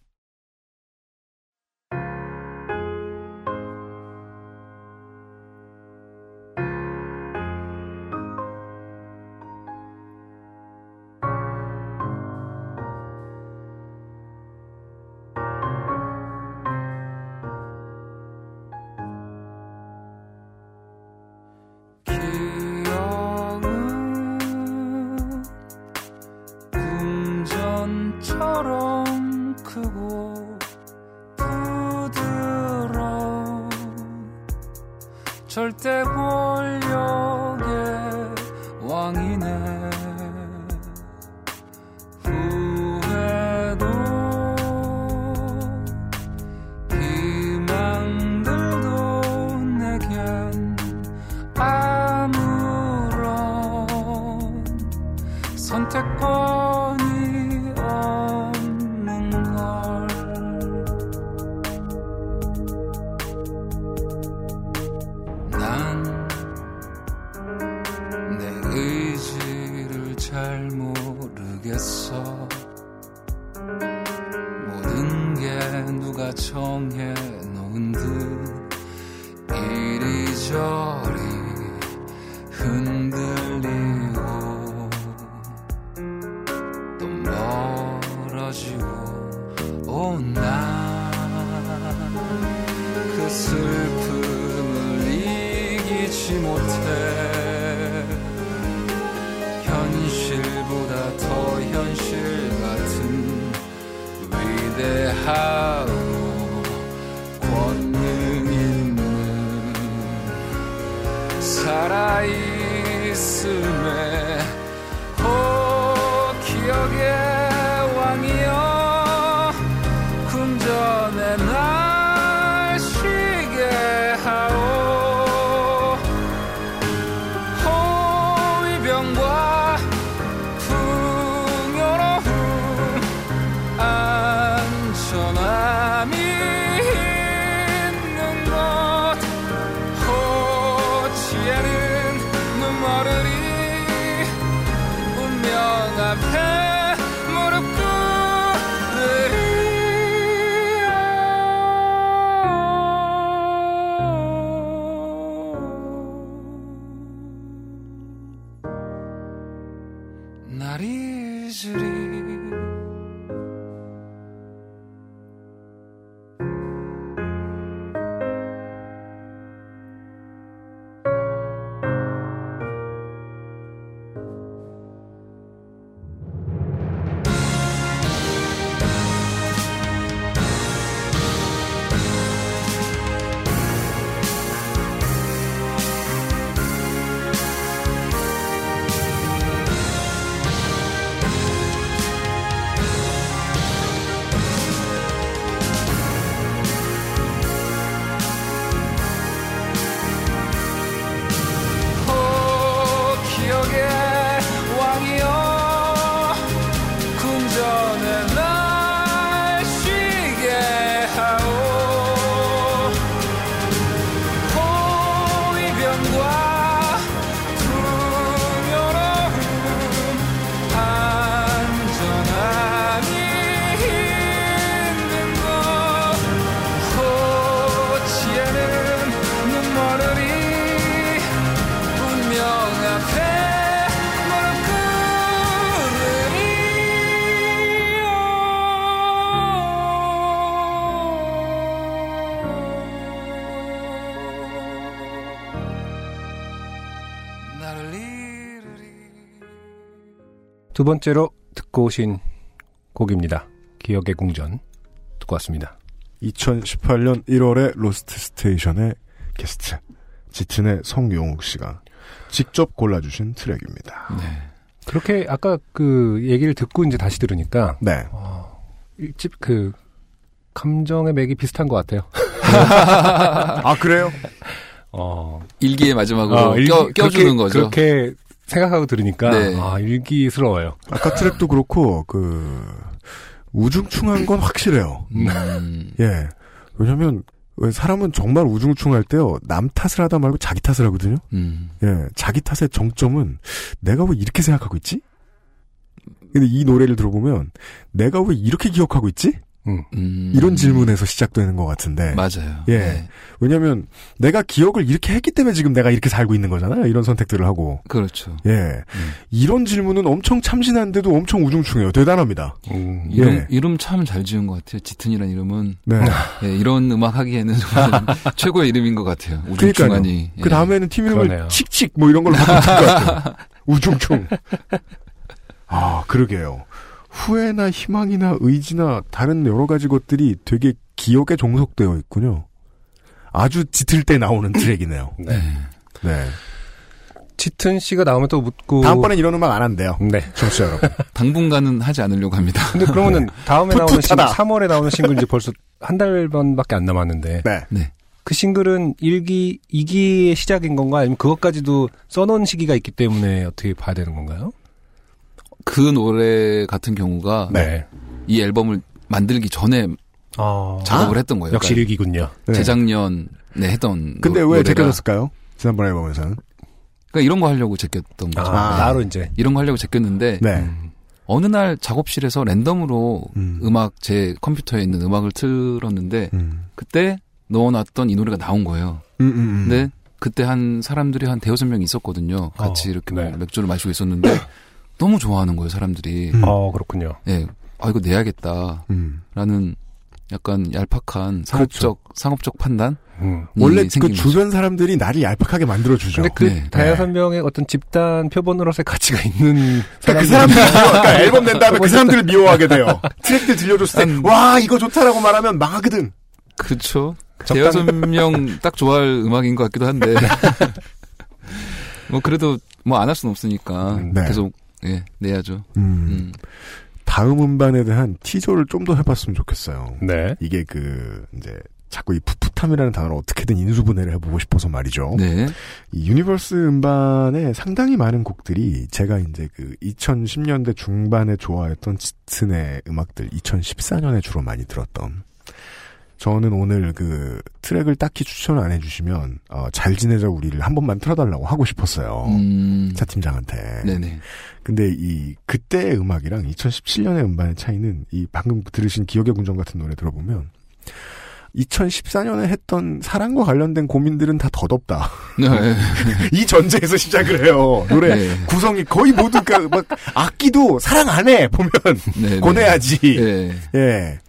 두 번째로 듣고 오신 곡입니다. 기억의 궁전 듣고 왔습니다. 2018년 1월에 로스트 스테이션의 게스트 짙은의 성용욱 씨가 직접 골라주신 트랙입니다. 네. 그렇게 아까 그 얘기를 듣고 이제 다시 들으니까 네. 어, 일집 그 감정의 맥이 비슷한 것 같아요. 아 그래요? 어, 일기의 마지막으로 어, 일기- 껴, 껴주는 그렇게, 거죠. 그렇게 생각하고 들으니까 네. 아, 일기스러워요. 아까 트랙도 그렇고 그 우중충한 건 확실해요. 음, 예. 왜냐면 왜 사람은 정말 우중충할 때요 남 탓을 하다 말고 자기 탓을 하거든요. 음. 예, 자기 탓의 정점은 내가 왜 이렇게 생각하고 있지? 근데 이 노래를 들어보면 내가 왜 이렇게 기억하고 있지? 음. 이런 질문에서 시작되는 것 같은데. 맞아요. 예. 네. 왜냐면 내가 기억을 이렇게 했기 때문에 지금 내가 이렇게 살고 있는 거잖아요. 이런 선택들을 하고. 그렇죠. 예. 이런 질문은 엄청 참신한데도 엄청 우중충해요. 대단합니다. 음, 이름, 예. 이름 참 잘 지은 것 같아요. 짙은이란 이름은. 네. 예, 이런 음악 하기에는 최고의 이름인 것 같아요. 우중충하니. 예. 그 다음에는 팀 이름을 그러네요. 칙칙 뭐 이런 걸로 바꿀 것 같아요. 우중충. 아, 그러게요. 후회나 희망이나 의지나 다른 여러 가지 것들이 되게 기억에 종속되어 있군요. 아주 짙을 때 나오는 트랙이네요. 네. 네. 짙은 씨가 나오면 또 묻고 다음번엔 이런 음악 안 한대요. 네. 청취자 여러분. 당분간은 하지 않으려고 합니다. 근데 그러면은 다음에 나오는 싱글, 풋풋하다. 3월에 나오는 싱글 이제 벌써 한 달 반밖에 안 남았는데 네. 그 싱글은 1기, 2기의 시작인 건가 아니면 그것까지도 써놓은 시기가 있기 때문에 어떻게 봐야 되는 건가요? 그 노래 같은 경우가 네. 이 앨범을 만들기 전에 아, 작업을 했던 거예요. 역시 그러니까 1기군요. 네. 재작년에 했던 근데 노- 왜 제껴졌을까요? 지난번 앨범에서는. 그러니까 이런 거 하려고 제꼈던 거죠. 아, 아. 나로 이제. 이런 거 하려고 제꼈는데 네. 음, 어느 날 작업실에서 랜덤으로 음. 음. 악제 컴퓨터에 있는 음악을 틀었는데 음. 그때 넣어놨던 이 노래가 나온 거예요. 음, 음, 음. 근데 그때 한 사람들이 한 대여섯 명 있었거든요. 같이 어, 이렇게 네. 뭐 맥주를 마시고 있었는데 너무 좋아하는 거예요, 사람들이. 음. 어, 그렇군요. 예. 아, 이거 내야겠다라는 음. 약간 얄팍한 상업적, 상업적 판단? 음. 원래 그 거죠. 주변 사람들이 나를 얄팍하게 만들어 주죠. 근데 그 네. 다여섯 명의 어떤 집단 표본으로서의 가치가 있는 그러니까 그 사람들. 사람들이 미워, 그러니까 앨범 낸 다음에 그 사람들을 미워하게 돼요. 트랙들 들려줬을 때, 와, 이거 좋다라고 말하면 망하거든. 그렇죠. 대여섯 명 딱 좋아할 음악인 것 같기도 한데. 뭐 그래도 뭐 안 할 수는 없으니까 네. 계속 예 내야죠. 음, 음. 다음 음반에 대한 티저를 좀 더 해봤으면 좋겠어요. 네. 이게 그, 이제, 자꾸 이 풋풋함이라는 단어를 어떻게든 인수분해를 해보고 싶어서 말이죠. 네. 이 Universe 음반에 상당히 많은 곡들이 제가 이제 그 2010년대 중반에 좋아했던 짙은의 음악들 2014년에 주로 많이 들었던 저는 오늘 그 트랙을 딱히 추천 안 해주시면 어, 잘 지내자 우리를 한 번만 틀어달라고 하고 싶었어요. 음. 차 팀장한테. 네네. 근데 이 그때의 음악이랑 2017년의 음반의 차이는 이 방금 들으신 기억의 군정 같은 노래 들어보면 2014년에 했던 사랑과 관련된 고민들은 다 더덥다. 네. 이 전제에서 시작을 해요. 노래 네. 구성이 거의 모두 가- 막 악기도 사랑 안 해. 보면 네. 권해야지. 네. 예.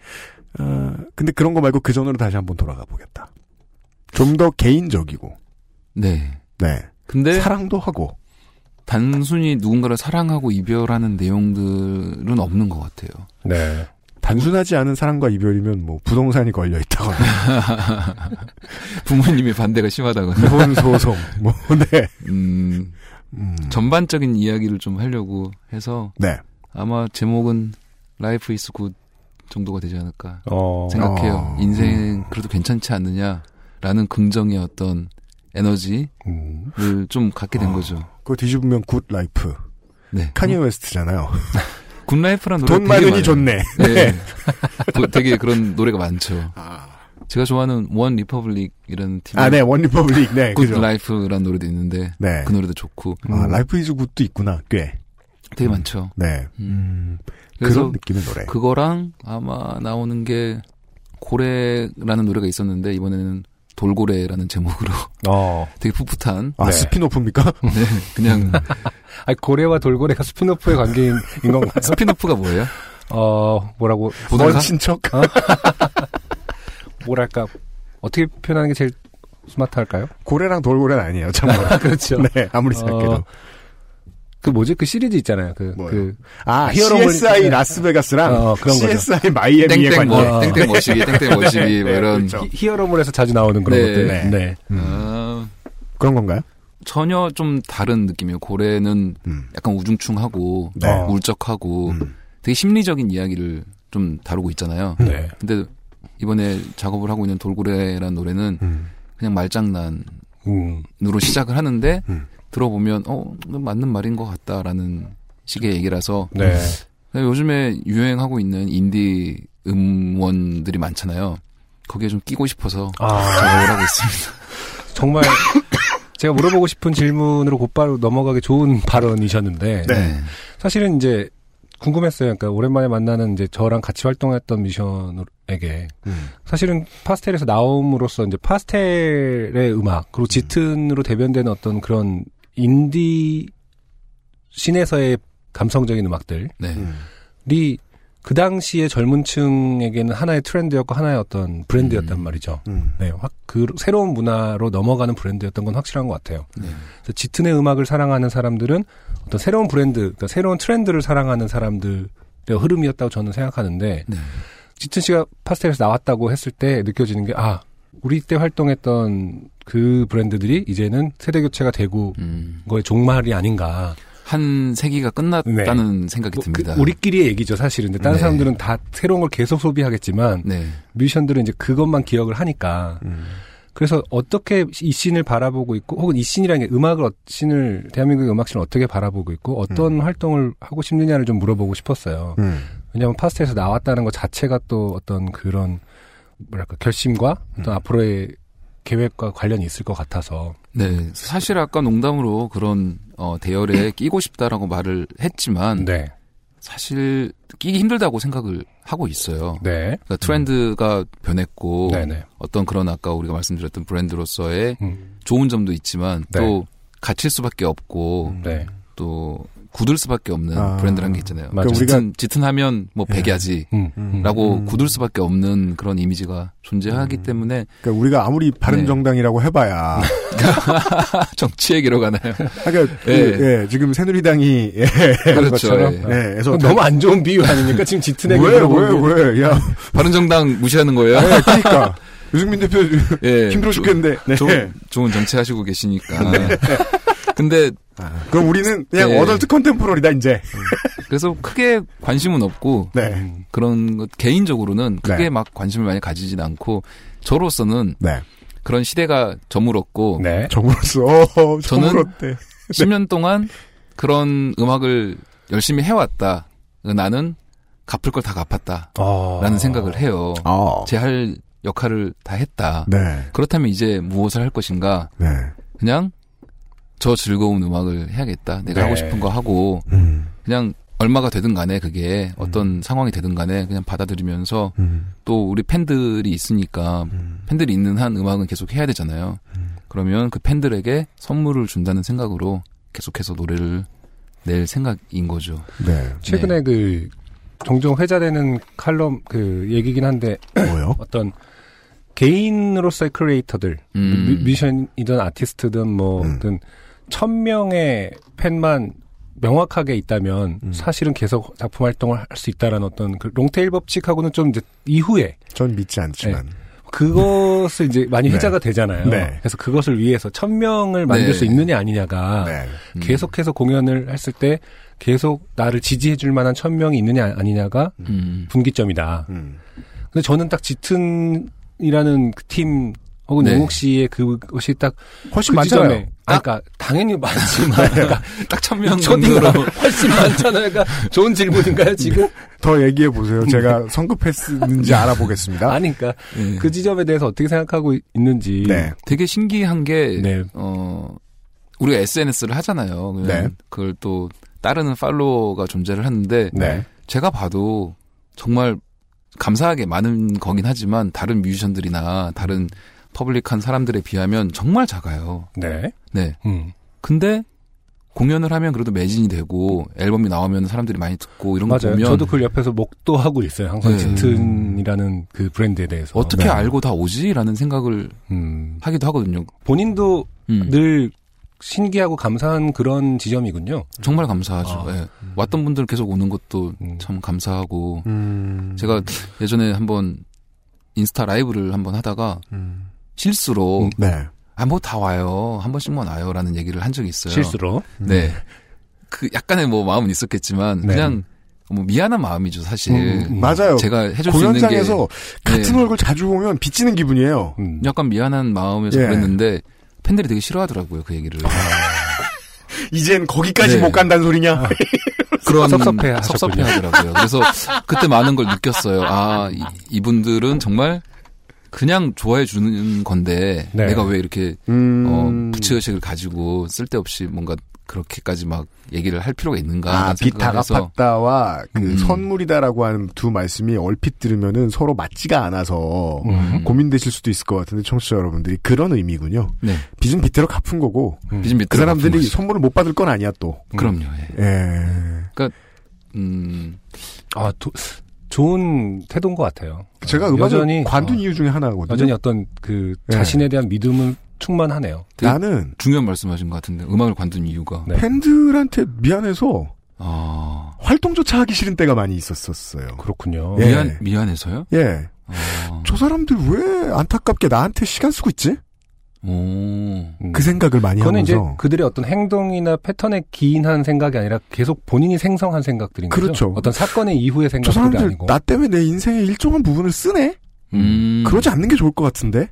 어, 근데 그런 거 말고 그 전으로 다시 한번 돌아가 보겠다. 좀 더 개인적이고, 네. 네. 근데 사랑도 하고, 단순히 누군가를 사랑하고 이별하는 내용들은 없는 것 같아요. 네. 단순하지 않은 사랑과 이별이면 뭐 부동산이 걸려 있다거나, 부모님의 반대가 심하다거나. 이혼 소송, 뭐, 네. 음, 음, 전반적인 이야기를 좀 하려고 해서 네. 아마 제목은 Life is Good 정도가 되지 않을까 어. 생각해요. 어. 인생 그래도 괜찮지 않느냐라는 긍정의 어떤 에너지를 음. 좀 갖게 된 어. 거죠. 그거 뒤집으면 Good Life. 네. 카니에 웨스트잖아요. Good Life란 노래 돈 많으니 좋네. 네. 그- 되게 그런 노래가 많죠. 아, 제가 좋아하는 OneRepublic이라는 팀. 아, 네, OneRepublic, 네, Good. Life라는 노래도 있는데 네. 그 노래도 좋고 아, Life is Good도 있구나, 꽤. 되게 음. 많죠. 네. 음. 그런 느낌의 노래. 그거랑 아마 나오는 게 고래라는 노래가 있었는데 이번에는 돌고래라는 제목으로 어. 되게 풋풋한 아, 네. spin-off입니까? 네, 그냥 아니, 고래와 돌고래가 spin-off의 관계인 인 건가요? spin-off가 뭐예요? 어, 뭐라고? 먼 친척? 뭐랄까, 어떻게 표현하는 게 제일 스마트할까요? 고래랑 돌고래는 아니에요, 참고로. 그렇죠. 네, 아무리 생각해도. 어, 그 뭐지? 그 시리즈 있잖아요. 그, 뭐요? 그, 아, 히어로물- CSI 라스베가스랑 어, 그런 거죠. CSI 마이애미의 땡땡 관계. 뭐 어. 땡땡 머시기 땡땡 머시기 뭐 네, 이런 그렇죠. 히, 히어로물에서 자주 나오는 그런 네. 것들. 네. 네. 아, 그런 건가요? 전혀 좀 다른 느낌이에요. 고래는 음. 약간 우중충하고 네. 울적하고 음. 되게 심리적인 이야기를 좀 다루고 있잖아요. 네. 근데 이번에 작업을 하고 있는 돌고래라는 노래는 음. 그냥 말장난으로 음. 시작을 하는데 음. 들어보면 어 맞는 말인 것 같다라는 식의 얘기라서 네. 요즘에 유행하고 있는 인디 음원들이 많잖아요. 거기에 좀 끼고 싶어서 아, 작업을 하고 있습니다. 정말 제가 물어보고 싶은 질문으로 곧바로 넘어가기 좋은 발언이셨는데 네. 사실은 이제 궁금했어요. 그러니까 오랜만에 만나는 이제 저랑 같이 활동했던 미션에게 음. 사실은 파스텔에서 나옴으로써 이제 파스텔의 음악 그리고 짙은으로 대변되는 어떤 그런 인디 씬에서의 감성적인 음악들이 네. 음. 그 당시의 젊은 층에게는 하나의 트렌드였고 하나의 어떤 브랜드였단 음. 말이죠. 음. 네, 확, 그 새로운 문화로 넘어가는 브랜드였던 건 확실한 것 같아요. 네. 그래서 짙은의 음악을 사랑하는 사람들은 어떤 새로운 브랜드, 그러니까 새로운 트렌드를 사랑하는 사람들의 흐름이었다고 저는 생각하는데 네. 짙은 씨가 파스텔에서 나왔다고 했을 때 느껴지는 게 아, 우리 때 활동했던 그 브랜드들이 이제는 세대 교체가 되고 음. 거의 종말이 아닌가. 한 세기가 끝났다는 생각이 뭐 듭니다. 그 우리끼리의 얘기죠, 사실은. 근데 다른 네. 사람들은 다 새로운 걸 계속 소비하겠지만 네. 뮤지션들은 이제 그것만 기억을 하니까 음. 그래서 어떻게 이 씬을 바라보고 있고 혹은 이 씬이라는 게 음악을 어- 씬을 대한민국의 음악 씬을 어떻게 바라보고 있고 어떤 활동을 하고 싶느냐를 좀 물어보고 싶었어요. 음. 왜냐하면 파스텔에서 나왔다는 것 자체가 또 어떤 그런 뭐랄까 결심과 어떤 앞으로의 계획과 관련이 있을 것 같아서 네. 사실 아까 농담으로 그런 어, 대열에 끼고 싶다라고 말을 했지만 네, 사실 끼기 힘들다고 생각을 하고 있어요. 네, 그러니까 트렌드가 변했고 네, 네. 어떤 그런 아까 우리가 말씀드렸던 브랜드로서의 음, 좋은 점도 있지만 네. 또 갇힐 수밖에 없고 네. 또 굳을 수밖에 없는 아. 브랜드라는 게 있잖아요. 맞아요. 그러니까 짙은, 짙은 하면 뭐 예. 백야지. 음, 음. 라고 음. 굳을 수밖에 없는 그런 이미지가 존재하기 음. 때문에 그러니까 우리가 아무리 바른 네. 정당이라고 해봐야 정치 얘기로 가나요? 그러니까 그, 예. 예, 지금 새누리당이 예, 그렇죠. 예. 네, 그래서 너무 안 좋은 비유 아닙니까? 지금 짙은에게 왜왜 왜? 야, 바른정당 무시하는 거예요? 네, 그러니까 유승민 대표 예. 힘들어 조- 죽겠는데. 네. 좋은, 좋은 정치 하시고 계시니까. 근데 아, 그럼 우리는 그냥 네. 어덜트 컨템포러리다 이제. 그래서 크게 관심은 없고 네. 그런 것 개인적으로는 크게 네. 막 관심을 많이 가지진 않고 저로서는 네. 그런 시대가 저물었고 네. 정으로서 어, 저는- 저물었대. 10년 동안 그런 음악을 열심히 해왔다. 나는 갚을 걸 다 갚았다라는 어. 생각을 해요. 어. 제할 역할을 다 했다. 네. 그렇다면 이제 무엇을 할 것인가? 네. 그냥 저 즐거운 음악을 해야겠다. 내가 네. 하고 싶은 거 하고 음. 그냥 얼마가 되든 간에 그게 어떤 상황이 되든 간에 그냥 받아들이면서 음. 또 우리 팬들이 있으니까 팬들이 있는 한 음악은 계속 해야 되잖아요. 그러면 그 팬들에게 선물을 준다는 생각으로 계속해서 노래를 낼 생각인 거죠. 네. 최근에 그 종종 회자되는 칼럼 그 얘기긴 한데 뭐요? 어떤 개인으로서의 크리에이터들 음. 뮤- 뮤지션이든 아티스트든 뭐든 천 명의 팬만 명확하게 있다면 음. 사실은 계속 작품 활동을 할 수 있다라는 어떤 그 롱테일 법칙하고는 좀 이제 이후에 전 믿지 않지만. 그것을 이제 많이 네. 회자가 되잖아요. 네. 그래서 그것을 위해서 천 명을 만들 네. 수 있느냐 아니냐가 네. 음. 계속해서 공연을 했을 때 계속 나를 지지해 줄 만한 천 명이 있느냐 아니냐가 음. 분기점이다. 음. 근데 저는 딱 짙은 이라는 그 팀 혹은 네. 영욱 씨의 그것이 딱 훨씬 그 많잖아요. 지점에 아, 그러니까 당연히 많지만 그러니까 딱 천명 초딩으로 정도로 훨씬 많잖아요. 그러니까 좋은 질문인가요 지금? 더 얘기해 보세요. 제가 성급했는지 알아보겠습니다. 아니 그러니까 네. 그 지점에 대해서 어떻게 생각하고 있는지. 네. 되게 신기한 게 네. 어, 우리가 SNS를 하잖아요. 네. 그걸 또 따르는 팔로워가 존재를 하는데 네. 제가 봐도 정말 감사하게 많은 거긴 하지만 다른 뮤지션들이나 다른 퍼블릭한 사람들에 비하면 정말 작아요. 네. 네. 음. 근데 공연을 하면 그래도 매진이 되고 앨범이 나오면 사람들이 많이 듣고 이런 거 맞아요. 보면 저도 그걸 옆에서 목도 하고 있어요. 항상 네. 짙은이라는 그 브랜드에 대해서. 어떻게 네. 알고 다 오지라는 생각을 음. 하기도 하거든요. 본인도 음. 늘 신기하고 감사한 그런 지점이군요. 정말 감사하죠. 아. 예. 왔던 분들 계속 오는 것도 음. 참 감사하고 음. 제가 예전에 한번 인스타 라이브를 한번 하다가 음. 실수로 음. 네. 아뭐 다 와요 한 번씩만 와요라는 얘기를 한 적이 있어요. 실수로. 네. 그 약간의 뭐 마음은 있었겠지만 네. 그냥 뭐 미안한 마음이죠 사실. 음, 음. 맞아요. 제가 해줄 수 있는 게 공연장에서 같은 네. 얼굴 자주 보면 빚지는 기분이에요. 음. 약간 미안한 마음에서 예. 그랬는데 팬들이 되게 싫어하더라고요 그 얘기를. 이젠 거기까지 네. 못 간다는 소리냐? 그런 섭섭해. 섭섭해하더라고요. 그래서 그때 많은 걸 느꼈어요. 아 이, 이분들은 정말 그냥 좋아해 주는 건데 네. 내가 왜 이렇게 음. 어, 부채의식을 가지고 쓸데없이 뭔가 그렇게까지 막 얘기를 할 필요가 있는가 아, 하는 생각을 비타가 해서 팠다와 그 음. 선물이다라고 하는 두 말씀이 얼핏 들으면은 서로 맞지가 않아서 음. 고민되실 수도 있을 것 같은데 청취자 여러분들이 그런 의미군요. 네 빚은 빚대로 갚은 거고 음. 빚은 그 빚대로 사람들이 갚은 거죠. 선물을 못 받을 건 아니야 또. 그럼요. 예. 예. 음, 아, 도- 좋은 태도인 것 같아요. 제가 음악을 여전히, 관둔 어, 이유 중에 하나거든요. 여전히 어떤 그 네. 자신에 대한 믿음은 충만하네요. 되게 나는 중요한 말씀하신 것 같은데 음악을 관둔 이유가 네. 팬들한테 미안해서 아 활동조차 하기 싫은 때가 많이 있었었어요. 그렇군요. 예. 미안 미안해서요? 예. 아, 저 사람들 왜 안타깝게 나한테 시간 쓰고 있지? 오, 음. 그 생각을 많이 그거는 이제 하면서 그들의 어떤 행동이나 패턴에 기인한 생각이 아니라 계속 본인이 생성한 생각들인 거죠. 그렇죠. 어떤 사건의 이후의 저 생각들이 사람들 아니고. 나 때문에 내 인생의 일정한 부분을 쓰네? 음, 그러지 않는 게 좋을 것 같은데?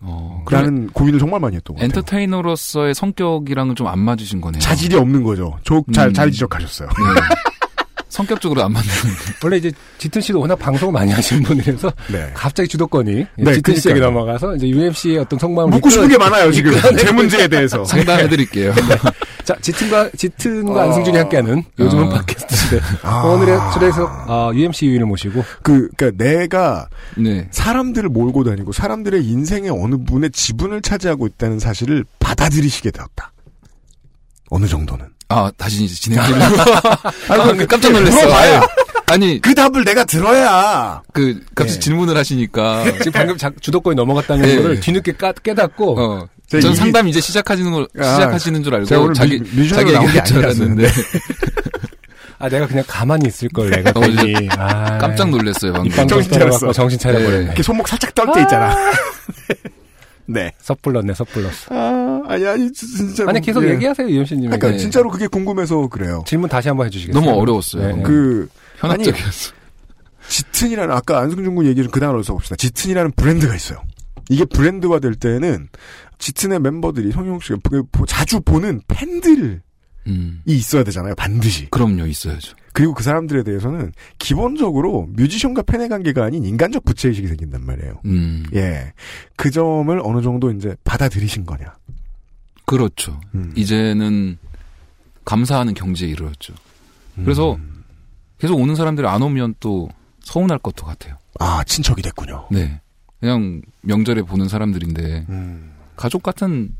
어, 라는 고민을 정말 많이 했던 것 같아요. 엔터테이너로서의 성격이랑은 좀 안 맞으신 거네요. 자질이 없는 거죠. 조, 잘, 음. 잘 지적하셨어요. 네. 성격적으로 안 맞는. 원래 이제 짙은 씨도 워낙 방송을 많이 하시는 분이라서 네. 갑자기 주도권이 네, 짙은 씨에게. 넘어가서 이제 UMC의 어떤 속마음을 묻고 싶은 게 많아요, 지금. 제 문제에 대해서. 상담해드릴게요. 자, 짙은과 짙은과 어. 안승준이 함께하는 요즘은 어. 팟캐스트 시대. 아. 오늘의 초대석 어, UMC 유인을 모시고 그, 그니까 내가 네. 사람들을 몰고 다니고 사람들의 인생의 어느 분의 지분을 차지하고 있다는 사실을 받아들이시게 되었다. 어느 정도는. 아, 다시 이제 진행하려고. 아이고, 아, 깜짝 놀랐어요. 물어봐요. 아니, 그 답을 내가 들어야. 그, 갑자기 네. 질문을 하시니까. 지금 방금 자- 주도권이 넘어갔다는 네. 거를 뒤늦게 까, 깨닫고 어. 전 이미- 상담 이제 시작하시는 걸, 아, 시작하시는 줄 제가 알고 오늘 자기, 뮤- 뮤지션으로 자기 얘기할 줄. 알았는데. 아 내가 그냥 가만히 있을 걸 내가 어, 아, 깜짝 놀랐어요, 방금. 정신 차렸어. 정신 차려버렸네. 이렇게 손목 살짝 떨 때 있잖아. 네. 섣불렀네, 섣불렀어. 아, 아니, 아니, 진짜. 아니, 계속 얘기하세요, 이현씨님. 그러니까 네. 진짜로 그게 궁금해서 그래요. 질문 다시 한번 해주시겠어요? 너무 어려웠어요. 네. 그, 현학적이었어. 짙은이라는, 아까 안승준 군 얘기 좀그 단어로 써봅시다. 짙은이라는 브랜드가 있어요. 이게 브랜드화 될 때는 짙은의 멤버들이 성용 씨가 그 보- 자주 보는 팬들이 음. 있어야 되잖아요. 반드시. 그럼요, 있어야죠. 그리고 그 사람들에 대해서는 기본적으로 뮤지션과 팬의 관계가 아닌 인간적 부채의식이 생긴단 말이에요. 음. 예. 그 점을 어느 정도 이제 받아들이신 거냐. 그렇죠. 음. 이제는 감사하는 경지에 이르렀죠. 그래서 음. 계속 오는 사람들이 안 오면 또 서운할 것도 같아요. 아, 친척이 됐군요. 네. 그냥 명절에 보는 사람들인데 음. 가족 같은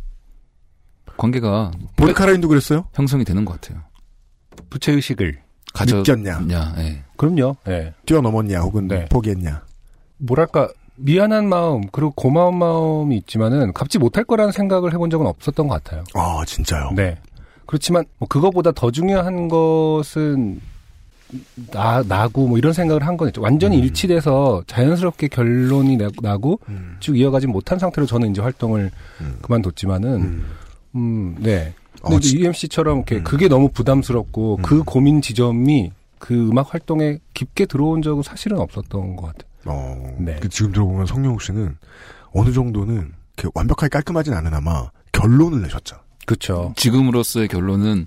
관계가 보리카라인도 그랬어요? 형성이 되는 것 같아요. 부채의식을. 가져 느꼈냐? 야, 예. 그럼요, 예. 뛰어넘었냐, 혹은 네. 포기했냐. 뭐랄까, 미안한 마음, 그리고 고마운 마음이 있지만은, 갚지 못할 거라는 생각을 해본 적은 없었던 것 같아요. 아, 진짜요? 네. 그렇지만, 뭐, 그거보다 더 중요한 것은, 나, 나고, 뭐, 이런 생각을 한건 있죠. 완전히 음. 일치돼서 자연스럽게 결론이 나- 나고, 음. 쭉 이어가지 못한 상태로 저는 이제 활동을 음. 그만뒀지만은, 음. 음, 네. 어, 근데 지- UMC처럼 이렇게 음. 그게 너무 부담스럽고 음. 그 고민 지점이 그 음악 활동에 깊게 들어온 적은 사실은 없었던 것 같아요. 어, 네. 그 지금 들어보면 성룡욱 씨는 어느 정도는 완벽하게 깔끔하진 않으나마 결론을 내셨죠. 그렇죠. 지금으로서의 결론은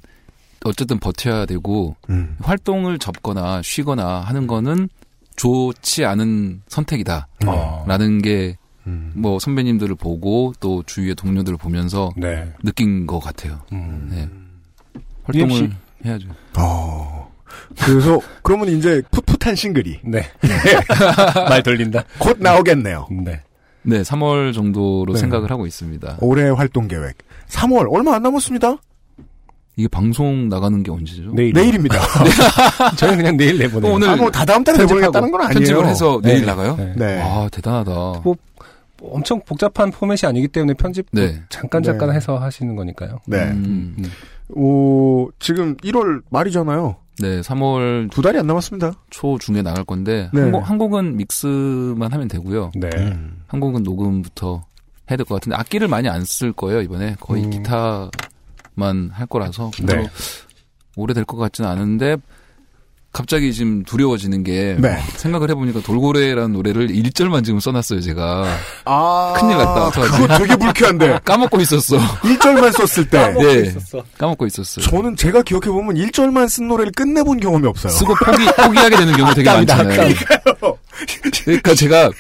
어쨌든 버텨야 되고 음. 활동을 접거나 쉬거나 하는 거는 좋지 않은 선택이다. 어. 라는 게 음. 뭐 선배님들을 보고 또 주위의 동료들을 보면서 네. 느낀 것 같아요. 음. 네. 활동을 UMC? 해야죠. 어. 그래서 그러면 이제 풋풋한 싱글이 네. 말 돌린다. 곧 나오겠네요. 네. 네, 3월 정도로 네. 생각을 하고 있습니다. 올해 활동 계획. 3월 얼마 안 남았습니다. 이게 방송 나가는 게 언제죠? 내일. 내일입니다. 저는 그냥 내일 내보내요. 오늘 아, 뭐 다 다음 달에 내보내겠다는 건 아니에요. 편집을 해서 네. 내일 나가요? 네. 네. 아, 대단하다. 뭐, 엄청 복잡한 포맷이 아니기 때문에 편집 네. 잠깐 잠깐 네. 해서 하시는 거니까요. 네. 음, 음. 오, 지금 1월 말이잖아요. 네, 3월 두 달이 안 남았습니다. 초 중에 나갈 건데 네. 한, 곡, 한 곡은 믹스만 하면 되고요. 네. 음. 한 곡은 녹음부터 해야 될 것 같은데 악기를 많이 안 쓸 거예요 이번에 거의 음. 기타만 할 거라서 네. 별로 오래 될 것 같지는 않은데 갑자기 지금 두려워지는 게 네. 생각을 해보니까 돌고래라는 노래를 1절만 지금 써놨어요 제가 아. 큰일 났다. 그거 되게 불쾌한데. 까먹고 있었어 1절만 썼을 때. 네 까먹고 있었어요 저는 제가 기억해보면 1절만 쓴 노래를 끝내본 경험이 없어요. 쓰고 포기 포기하게 되는 경우 되게 많잖아요 그러니까 제가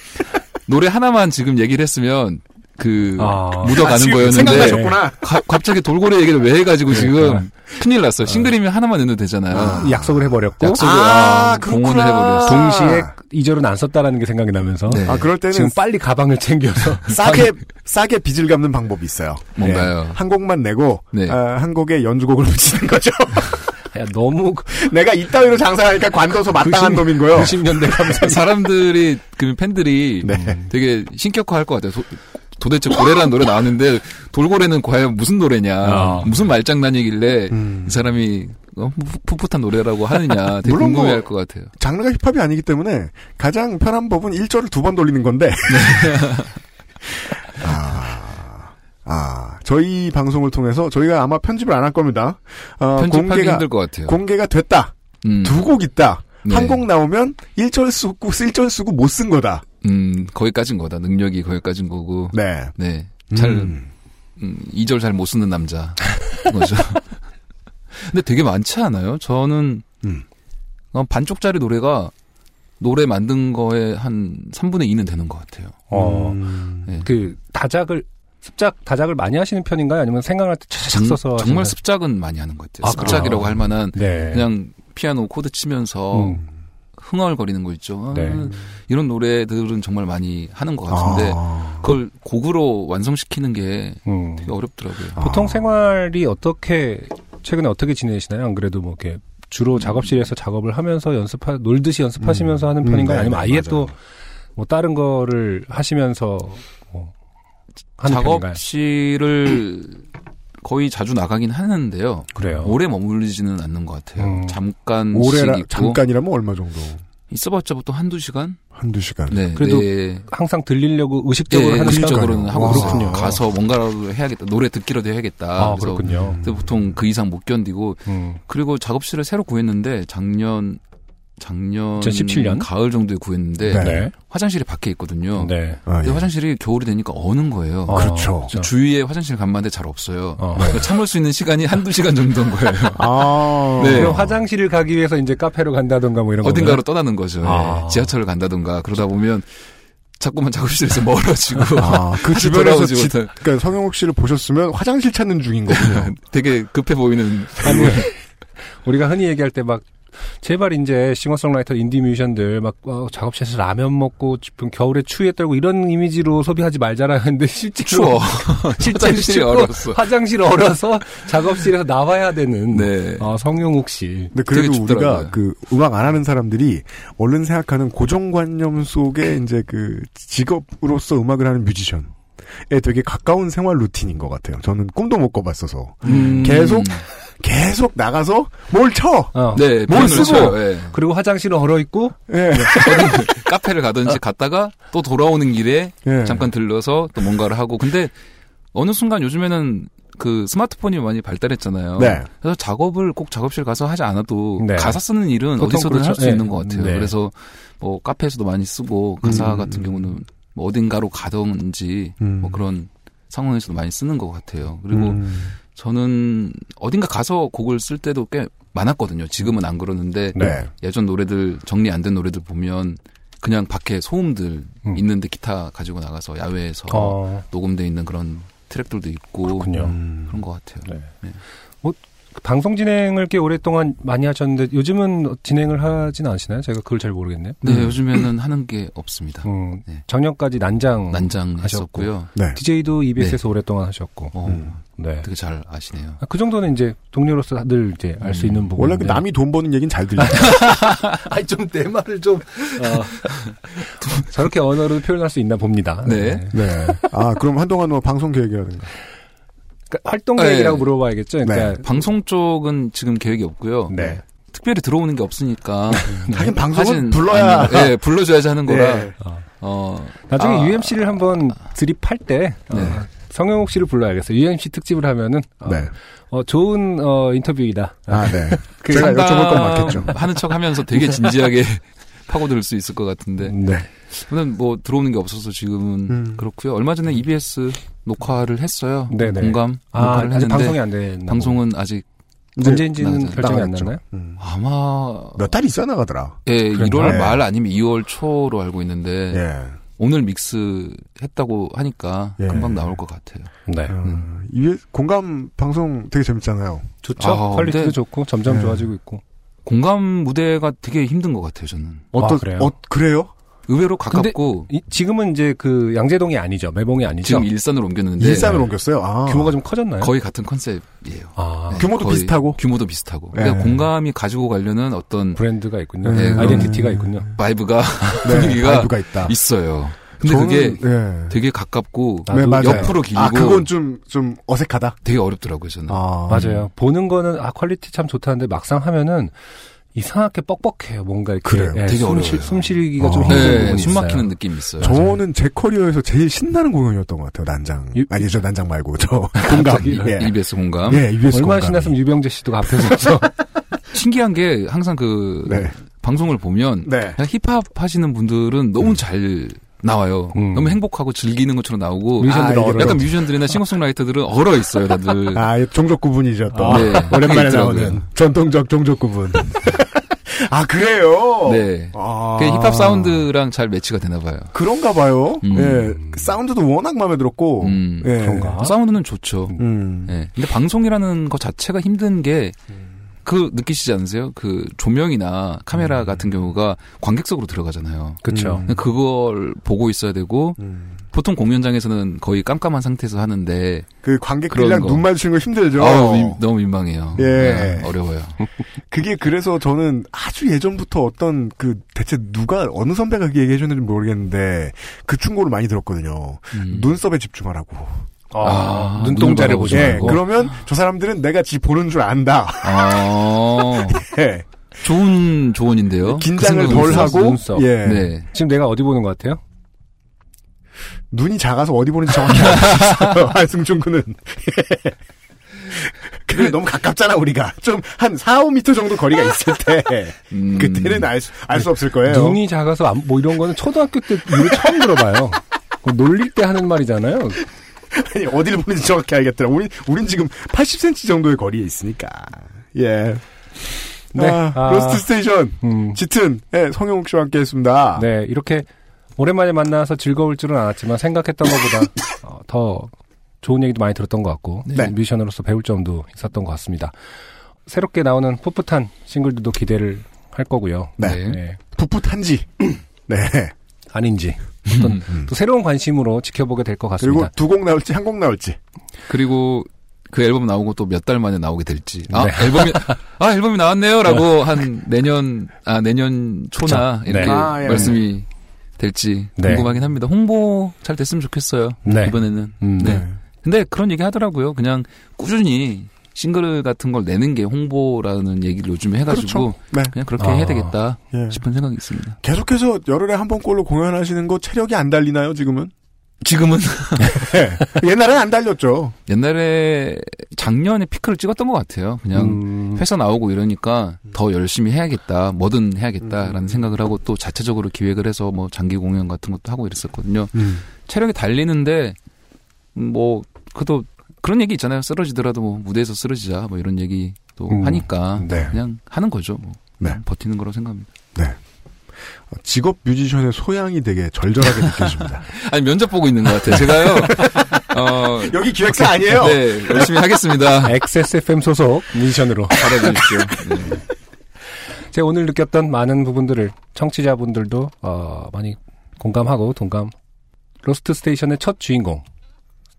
노래 하나만 지금 얘기를 했으면 그 아. 묻어가는 아, 지금 거였는데 생각나셨구나. 가- 갑자기 돌고래 얘기를 왜 해가지고 지금 네. 큰일 났어요. 싱글이면 하나만 넣어도 되잖아요. 약속을 해버렸고 약속을 아, 아. 공헌을 해버렸어. 동시에 이절은 안 썼다라는 게 생각이 나면서 네. 아, 그럴 때는 지금 빨리 가방을 챙겨서 싸게, 싸게 빚을 갚는 방법이 있어요. 뭔가요? 예, 한 곡만 내고, 네. 아, 한 곡의 연주곡을 붙이는 거죠. 야, 너무 내가 이따위로 장사하니까 관둬서 마땅한 90 놈인 거요. 90년대 감성. 사람들이 그 팬들이 네. 되게 신격화할 것 같아요. 도, 대체 고래라는 노래 나왔는데 돌고래는 과연 무슨 노래냐, 아. 무슨 말장난이길래 음. 이 사람이 어, 푸- 풋풋한 노래라고 하느냐 되게 물론 뭐- 궁금해할 것 같아요. 장르가 힙합이 아니기 때문에 가장 편한 법은 1절을 두 번 돌리는 건데. 아, 아, 저희 방송을 통해서 저희가 아마 편집을 안 할 겁니다. 어, 편집하기 공개가, 힘들 것 같아요. 공개가 됐다. 음, 두곡 있다. 네. 한곡 나오면 1절 쓰고, 1절 쓰고 못 쓴 거다. 음, 거기까진 거다. 능력이 거기까진 거고. 네. 네. 잘 음. 음, 2절 잘 못 쓰는 남자. 거죠. 근데 되게 많지 않아요? 저는, 음. 어, 반쪽짜리 노래가 노래 만든 거에 한 3분의 2는 되는 것 같아요. 어, 음. 네. 그 다작을 습작 다작을 많이 하시는 편인가요? 아니면 생각할 때 정, 써서 정말? 습작은 많이 하는 것 같아요. 아, 습작이라고 그래요? 할 만한 네. 그냥 피아노 코드 치면서 음. 흥얼거리는 거 있죠. 아, 네. 이런 노래들은 정말 많이 하는 것 같은데 아. 그걸 곡으로 완성시키는 게 음. 되게 어렵더라고요. 보통 생활이 어떻게 최근에 어떻게 지내시나요? 안 그래도 뭐 이렇게 주로 작업실에서 작업을 하면서 연습하 놀듯이 연습하시면서 하는 음, 편인가요? 네, 아니면 네, 아예 맞아요. 또뭐 다른 거를 하시면서 뭐 하는 편인가요? 거의 자주 나가긴 하는데요. 그래요. 오래 머물지는 않는 것 같아요. 음. 잠깐씩 올해라, 있고 잠깐이라면 얼마 정도? 있어봤자 보통 한두 시간? 한두 시간. 네. 그래도 네. 항상 들리려고 의식적으로 예, 하는 의식적으로는. 하고 와. 그렇군요. 가서 뭔가라도 해야겠다. 노래 듣기라도 해야겠다. 아, 그래서 그렇군요. 근데 보통 그 이상 못 견디고 음. 그리고 작업실을 새로 구했는데 작년 작년 2017 년? 가을 정도에 구했는데 네. 네. 화장실이 밖에 있거든요. 네. 아, 근데 예. 화장실이 겨울이 되니까 어는 거예요. 어, 그렇죠. 주위에 화장실 간만데 잘 없어요. 어. 그러니까 참을 수 있는 시간이 한두 시간 정도인 거예요. 아. 네. 그럼 화장실을 가기 위해서 이제 카페로 간다던가 뭐 이런 거. 어딘가로 떠나는 거죠. 아. 예. 지하철을 간다든가 그러다 보면 자꾸만 작업실에서 멀어지고 아, 그 주변에서 지, 그러니까 성영욱 씨를 보셨으면 화장실 찾는 중인 거군요. 되게 급해 보이는 아니, 우리가 흔히 얘기할 때 막 제발 이제 싱어송라이터 인디 뮤지션들 막 어, 작업실에서 라면 먹고 좀 겨울에 추위에 떨고 이런 이미지로 소비하지 말자라 했는데 실제로 추워. 실제로 화장실이 얼었어. 화장실 얼어서 작업실에서 나와야 되는 네. 어, 성용욱 씨. 근데 그래도 우리가 춥더라고요. 그 음악 안 하는 사람들이 얼른 생각하는 고정관념 속에 이제 그 직업으로서 음악을 하는 뮤지션 에 되게 가까운 생활 루틴인 것 같아요. 저는 꿈도 못 꿔봤어서 음. 계속 계속 나가서 뭘 쳐. 어. 네, 뭘뭘 쓰고! 쓰고 예. 그리고 화장실은 얼어 있고 예. 어디 카페를 가든지 갔다가 또 돌아오는 길에 예. 잠깐 들러서 또 뭔가를 하고 근데 어느 순간 요즘에는 그 스마트폰이 많이 발달했잖아요. 네. 그래서 작업을 꼭 작업실 가서 하지 않아도 네. 가사 쓰는 일은 어디서든 그렇죠. 할수 네. 있는 것 같아요. 네. 그래서 뭐 카페에서도 많이 쓰고 가사 음. 같은 경우는 뭐 어딘가로 가든지 음. 뭐 그런 상황에서도 많이 쓰는 것 같아요. 그리고 음. 저는 어딘가 가서 곡을 쓸 때도 꽤 많았거든요. 지금은 안 그러는데 네. 예전 노래들 정리 안 된 노래들 보면 그냥 밖에 소음들 음. 있는데 기타 가지고 나가서 야외에서 어, 녹음돼 있는 그런 트랙들도 있고 그렇군요. 음. 그런 것 같아요. 네. 네. 뭐, 방송 진행을 꽤 오랫동안 많이 하셨는데 요즘은 진행을 하진 않으시나요? 제가 그걸 잘 모르겠네요. 네, 음. 요즘에는 하는 게 없습니다. 음, 네. 작년까지 난장 난장 음. 하셨고. 했었고요. 네. DJ도 EBS에서 오랫동안 하셨고. 어, 음. 네. 되게 잘 아시네요. 아, 그 정도는 이제 동료로서 다들 이제 알수 음. 있는 부분. 원래 그 남이 돈 버는 얘기는 잘 들려. 아니 좀 내 말을 좀 어, 저렇게 언어로 표현할 수 있나 봅니다. 네. 네. 아, 그럼 한동안 뭐 방송 계획이라든가. 그러니까 활동 계획이라고 네. 물어봐야겠죠. 그러니까 방송 쪽은 지금 계획이 없고요. 네. 특별히 들어오는 게 없으니까 하긴 방송은 불러야. 않는- 네, 불러줘야지 하는 거라. 예. 어, 나중에 아, UMC를 한번 드립할 때 어, 네. 성영욱 씨를 불러야겠어요. UMC 특집을 하면은 어, 네. 어, 좋은 어, 인터뷰이다. 아, 네. 그 제가 여쭤볼 건 많겠죠. 하는 척 하면서 되게 진지하게 파고들 수 있을 것 같은데. 네. 저는 뭐 들어오는 게 없어서 지금은 음. 그렇고요. 얼마 전에 EBS 녹화를 했어요. 네네. 공감 아, 녹화를 했는데 방송이 안 됐나 방송은 아직 언제인지는 나가죠. 결정이 안. 났나요? 음. 아마 몇 달 있어야 나가더라. 예, 그랬나? 1월 네. 말 아니면 2월 초로 알고 있는데 예. 오늘 믹스 했다고 하니까 예. 금방 나올 것 같아요. 네. 어, 이게 공감 방송 되게 재밌잖아요. 좋죠. 아, quality도 근데- 좋고 점점 네. 좋아지고 있고. 공감 무대가 되게 힘든 것 같아요. 저는 어떤, 그래요? 어, 그래요? 의외로 가깝고 이- 지금은 이제 그 양재동이 아니죠. 매봉이 아니죠. 지금 일산으로 옮겼는데 일산으로 옮겼어요. 아. 규모가 좀 커졌나요? 거의 같은 컨셉이에요. 아, 네, 규모도 거의 비슷하고? 규모도 비슷하고. 네. 그러니까 공감이 가지고 가려는 어떤 브랜드가 있군요. 네, identity가 음. 있군요. vibe가 네, 분위기가 vibe가 있다. 있어요. 근데 저는, 그게 예. 되게 가깝고 네, 맞아요. 옆으로 길고 아, 그건 좀, 좀 어색하다. 되게 어렵더라고요, 저는. 아. 맞아요. 보는 거는 아 quality 참 좋다는데 막상 하면은 이상하게 뻑뻑해요. 뭔가 이렇게 그래요. 예, 되게 숨, 어려워요. 쉬, 숨 쉬기가 어. 좀 힘든 네, 부분이 숨. 막히는 느낌이 있어요. 저는 제 커리어에서 제일 신나는 공연이었던 것 같아요. 난장. 유- 아니죠, 난장 말고. 저, 공감. 예. EBS 공감. 예, EBS 얼마나 공감이. 신났으면 유병재 씨도 그 앞에서 서 신기한 게 항상 그 네. 방송을 보면 네. 그냥 힙합 하시는 분들은 너무 잘 나와요. 음. 너무 행복하고 즐기는 것처럼 나오고 아, 이게 얼어 약간 뮤지션들이나 싱어송라이터들은 얼어 있어요, 다들. 아, 종족 구분이죠, 또. 네, 오랜만에. 나오는 전통적 종족 구분. 아, 그래요? 네. 아. 그 힙합 사운드랑 잘 매치가 되나 봐요. 그런가 봐요. 음. 예. 그 사운드도 워낙 마음에 들었고. 음, 예. 그런가? 사운드는 좋죠. 음. 예. 근데 방송이라는 것 자체가 힘든 게, 그, 느끼시지 않으세요? 그, 조명이나 카메라 같은 경우가 관객석으로 들어가잖아요. 그렇죠. 음. 그걸 보고 있어야 되고, 음. 보통 공연장에서는 거의 깜깜한 상태에서 하는데, 그 관객들이랑. 눈 마주치는 거 힘들죠. 아우, 민- 너무 민망해요. 예. 네, 어려워요. 그게 그래서 저는 아주 예전부터 어떤 그 대체 누가 어느 선배가 그 얘기 해 줬는지 모르겠는데 그 충고를 많이 들었거든요. 음. 눈썹에 집중하라고. 아, 아, 눈동자를 보지 예, 말고. 그러면 저 사람들은 내가 지 보는 줄 안다. 아, 예. 좋은 조언인데요. 긴장을 그덜 생각은 하고 눈썹. 예. 네. 지금 내가 어디 보는 것 같아요? 눈이 작아서 어디 보는지 정확히 알겠어요. 한승준 군은. 그래 너무 가깝잖아 우리가 좀 한 4, 5미터 정도 거리가 있을 때 음, 그때는 알수 알수 없을 거예요. 눈이 작아서 안- 뭐 이런 거는 초등학교 때 처음 들어봐요. 그거 놀릴 때 하는 말이잖아요. 아니, 어디를 보는지 정확히 알겠더라. 우린 우린 지금 80cm 정도의 거리에 있으니까. 예. 네. 아, 아. 로스트 스테이션 음, 짙은 예, 성용욱 씨와 함께 했습니다. 네, 이렇게 오랜만에 만나서 즐거울 줄은 알았지만 생각했던 것보다 어, 더 좋은 얘기도 많이 들었던 것 같고 네. 뮤지션으로서 배울 점도 있었던 것 같습니다. 새롭게 나오는 풋풋한 싱글들도 기대를 할 거고요. 네. 네, 풋풋한지. 네. 아닌지 어떤 또 새로운 관심으로 지켜보게 될것 그리고 같습니다. 두곡 나올지 한 곡 나올지. 그리고 그 앨범 나오고 또 몇 달 만에 나오게 될지. 아, 네. 앨범이, 아, 앨범이 나왔네요라고 한 내년, 아, 내년 초나 그쵸. 이렇게 네. 아, 예. 말씀이 될지 네. 궁금하긴 합니다. 홍보 잘 됐으면 좋겠어요. 네. 이번에는. 음, 네. 근데 그런 얘기 하더라고요. 그냥 꾸준히 싱글 같은 걸 내는 게 홍보라는 얘기를 요즘에 해가지고 그렇죠. 네. 그냥 그렇게 아. 해야 되겠다 예. 싶은 생각이 있습니다. 계속해서 열흘에 한 번꼴로 공연하시는 거 체력이 안 달리나요, 지금은? 지금은 옛날엔 안 달렸죠. 옛날에 작년에 피크를 찍었던 것 같아요. 그냥 음, 회사 나오고 이러니까 더 열심히 해야겠다, 뭐든 해야겠다라는 생각을 하고 또 자체적으로 기획을 해서 뭐 장기 공연 같은 것도 하고 이랬었거든요. 체력이 달리는데 음, 뭐 그래도 그런 얘기 있잖아요. 쓰러지더라도 뭐 무대에서 쓰러지자 뭐 이런 얘기 또 음, 하니까 네. 그냥 하는 거죠. 뭐. 네. 버티는 거라고 생각합니다. 직업 뮤지션의 소양이 되게 절절하게 느껴집니다. 아니 면접 보고 있는 것 같아요. 제가요. 어, 여기 기획사 아니에요? 네, 열심히 하겠습니다. XSFM 소속 뮤지션으로 받아주십시오. 네. 제가 오늘 느꼈던 많은 부분들을 청취자분들도 어, 많이 공감하고 동감. 로스트 스테이션의 첫 주인공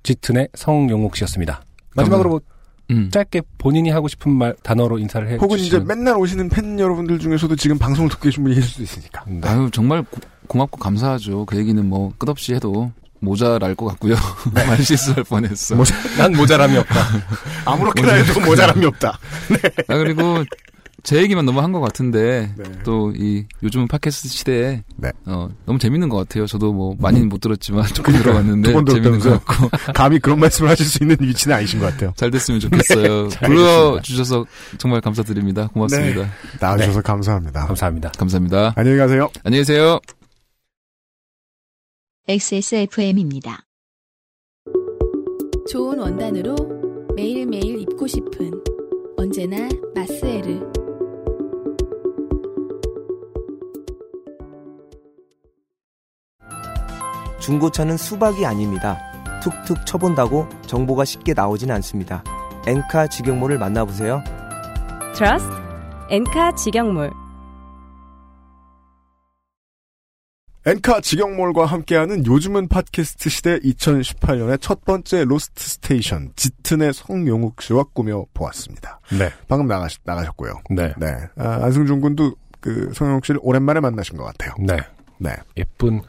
짙은의 성용욱 씨였습니다. 마지막으로 뭐 음. 짧게 본인이 하고 싶은 말 단어로 인사를 해 혹은 이제 주시면 맨날 오시는 팬 여러분들 중에서도 지금 방송을 듣고 계신 분이 계실 수도 있으니까. 네. 아유 정말 고, 고맙고 감사하죠. 그 얘기는 뭐 끝없이 해도 모자랄 것 같고요. 말 실수할 뻔했어. 난 모자람이 없다. 아무렇게나 해도 모자람이 없다. 아, 그리고 제 얘기만 너무 한 것 같은데 네. 또이 요즘은 팟캐스트 시대에 네. 어, 너무 재밌는 것 같아요. 저도 뭐 많이는 못 들었지만 조금 들어봤는데 너무 재밌는 것? 같고 감히 그런 말씀을 하실 수 있는 위치는 아니신 것 같아요. 잘 됐으면 좋겠어요. 불러 주셔서 정말 감사드립니다. 고맙습니다. 나와주셔서 감사합니다. 감사합니다. 감사합니다. 안녕히 가세요. 안녕히 계세요. XSFM입니다. 좋은 원단으로 매일매일 입고 싶은 언제나 마스에르. 중고차는 수박이 아닙니다. 툭툭 쳐본다고 정보가 쉽게 나오진 않습니다. 엔카 직영몰을 만나보세요. 트러스트 엔카 직영몰 엔카 직영몰과 함께하는 요즘은 팟캐스트 시대 2018년의 첫 번째 로스트 스테이션 짙은의 성용욱 씨와 꾸며 보았습니다. 네. 방금 나가 나가셨고요. 네. 네. 아, 안승준 군도 그 성용욱 씨를 오랜만에 만나신 것 같아요. 네. 네. 예쁜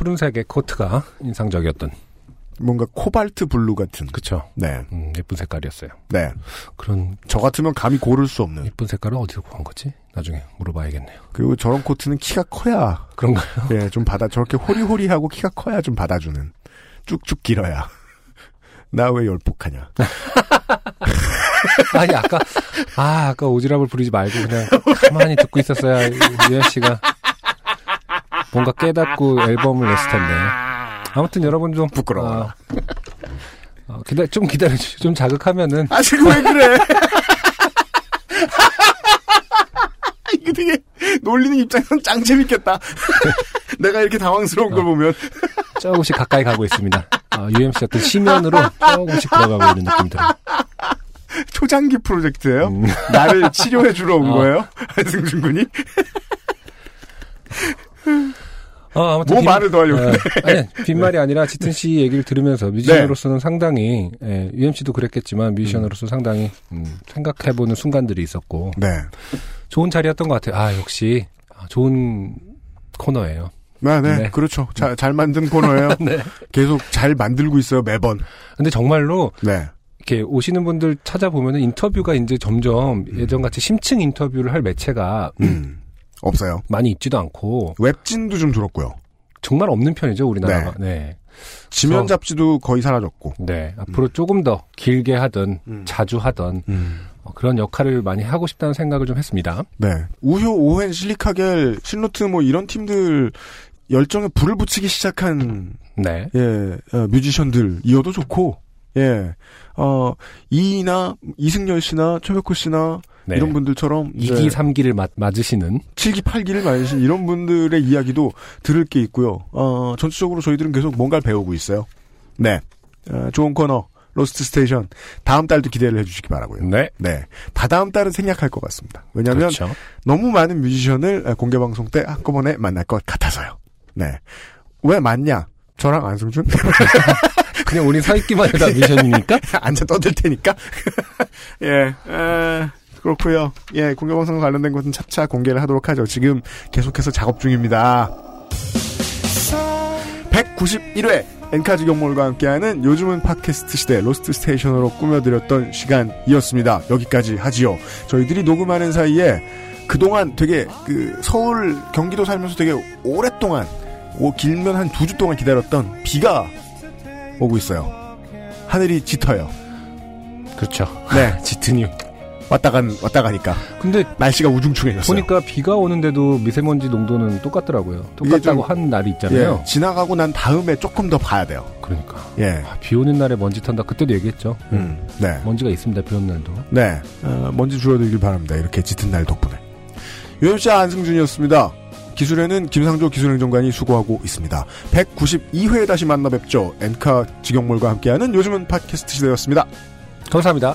푸른색의 코트가 인상적이었던 뭔가 코발트 블루 같은. 그쵸. 네. 음, 예쁜 색깔이었어요. 네. 그런 저 같으면 감히 고를 수 없는. 예쁜 색깔을 어디서 구한 거지? 나중에 물어봐야겠네요. 그리고 저런 코트는 키가 커야. 그런가요? 예, 좀 받아, 저렇게 호리호리하고 키가 커야 좀 받아주는. 쭉쭉 길어야. 나 왜 열폭하냐. 아니 아까 아 아까 오지랖을 부리지 말고 그냥 가만히 듣고 있었어야 유현 씨가 뭔가 깨닫고 앨범을 냈을 텐데. 아무튼 여러분 좀 부끄러워요. 아, 어, 기다 좀 기다려. 좀 자극하면은 아, 지금 왜 그래? 이거 되게 놀리는 입장에서는 짱 재밌겠다. 내가 이렇게 당황스러운 걸 보면. 조금씩 가까이 가고 있습니다. 어, UMC 어떤 시면으로 조금씩 들어가고 있는 느낌 들어요. 초장기 프로젝트예요 음. 나를 치료해 주러 온 어. 거예요? 한승준 군이? 어, 아무튼 뭐 빈- 말을 더 하려고. 어, 아니, 빈말이 아니라 짙은 씨 얘기를 들으면서 뮤지션으로서는 상당히 예, UMC도 그랬겠지만 뮤지션으로서 상당히 음, 생각해보는 순간들이 있었고 네. 좋은 자리였던 것 같아요. 아 역시 아, 좋은 코너예요. 네, 네, 네. 그렇죠. 자, 잘 만든 코너예요. 네. 계속 잘 만들고 있어요, 매번. 근데 정말로 네. 이렇게 오시는 분들 찾아보면은 인터뷰가 이제 점점 예전같이 심층 인터뷰를 할 매체가 음. 없어요. 많이 있지도 않고 웹진도 좀 줄었고요. 정말 없는 편이죠 우리나라가. 네. 지면 그래서- 잡지도 거의 사라졌고. 네. 앞으로 조금 더 길게 하던 음. 자주 하던 어, 그런 역할을 많이 하고 싶다는 생각을 좀 했습니다. 네. 우효, 오웬, 실리카겔, 신노트 뭐 이런 팀들 열정에 불을 붙이기 시작한 네. 예, 어, 뮤지션들이어도 좋고, 예, 어, 이나 이승열 씨나 최백호 씨나 네. 이런 분들처럼 2기, 3기를 맞, 맞으시는 7기, 8기를 맞으신 이런 분들의 이야기도 들을 게 있고요. 어, 전체적으로 저희들은 계속 뭔가를 배우고 있어요. 네. 어, 좋은 코너, 로스트 스테이션. 다음 달도 기대를 해주시기 바라고요. 네. 네. 다다음 달은 생략할 것 같습니다. 왜냐하면 그렇죠. 너무 많은 뮤지션을 공개 방송 때 한꺼번에 만날 것 같아서요. 네. 왜 맞냐? 저랑 안승준? 그냥 우리 서 있기만 해도 미션이니까? 앉아 떠들 테니까. 예, 에, 그렇고요. 예, 공개 방송 관련된 것은 차차 공개를 하도록 하죠. 지금 계속해서 작업 중입니다. 191회 엔카지 경몰과 함께하는 요즘은 팟캐스트 시대 로스트 스테이션으로 꾸며드렸던 시간이었습니다. 여기까지 하지요. 저희들이 녹음하는 사이에 그동안 되게 그 서울 경기도 살면서 되게 오랫동안 오, 길면 한 두 주 동안 기다렸던 비가 오고 있어요. 하늘이 짙어요. 그렇죠. 네. 짙으니. 왔다 간, 왔다 가니까. 근데 날씨가 우중충해졌어요. 보니까 비가 오는데도 미세먼지 농도는 똑같더라고요. 똑같다고 좀- 한 날이 있잖아요. 예, 지나가고 난 다음에 조금 더 봐야 돼요. 그러니까. 예. 아, 비 오는 날에 먼지 턴다. 그때도 얘기했죠. 음, 네. 먼지가 있습니다. 비 오는 날도. 네. 어, 먼지 줄어들길 바랍니다. 이렇게 짙은 날 덕분에. 유엠씨 안승준이었습니다. 기술에는 김상조 기술행정관이 수고하고 있습니다. 192회에 다시 만나 뵙죠. 엔카 직영몰과 함께하는 요즘은 팟캐스트 시대였습니다. 감사합니다.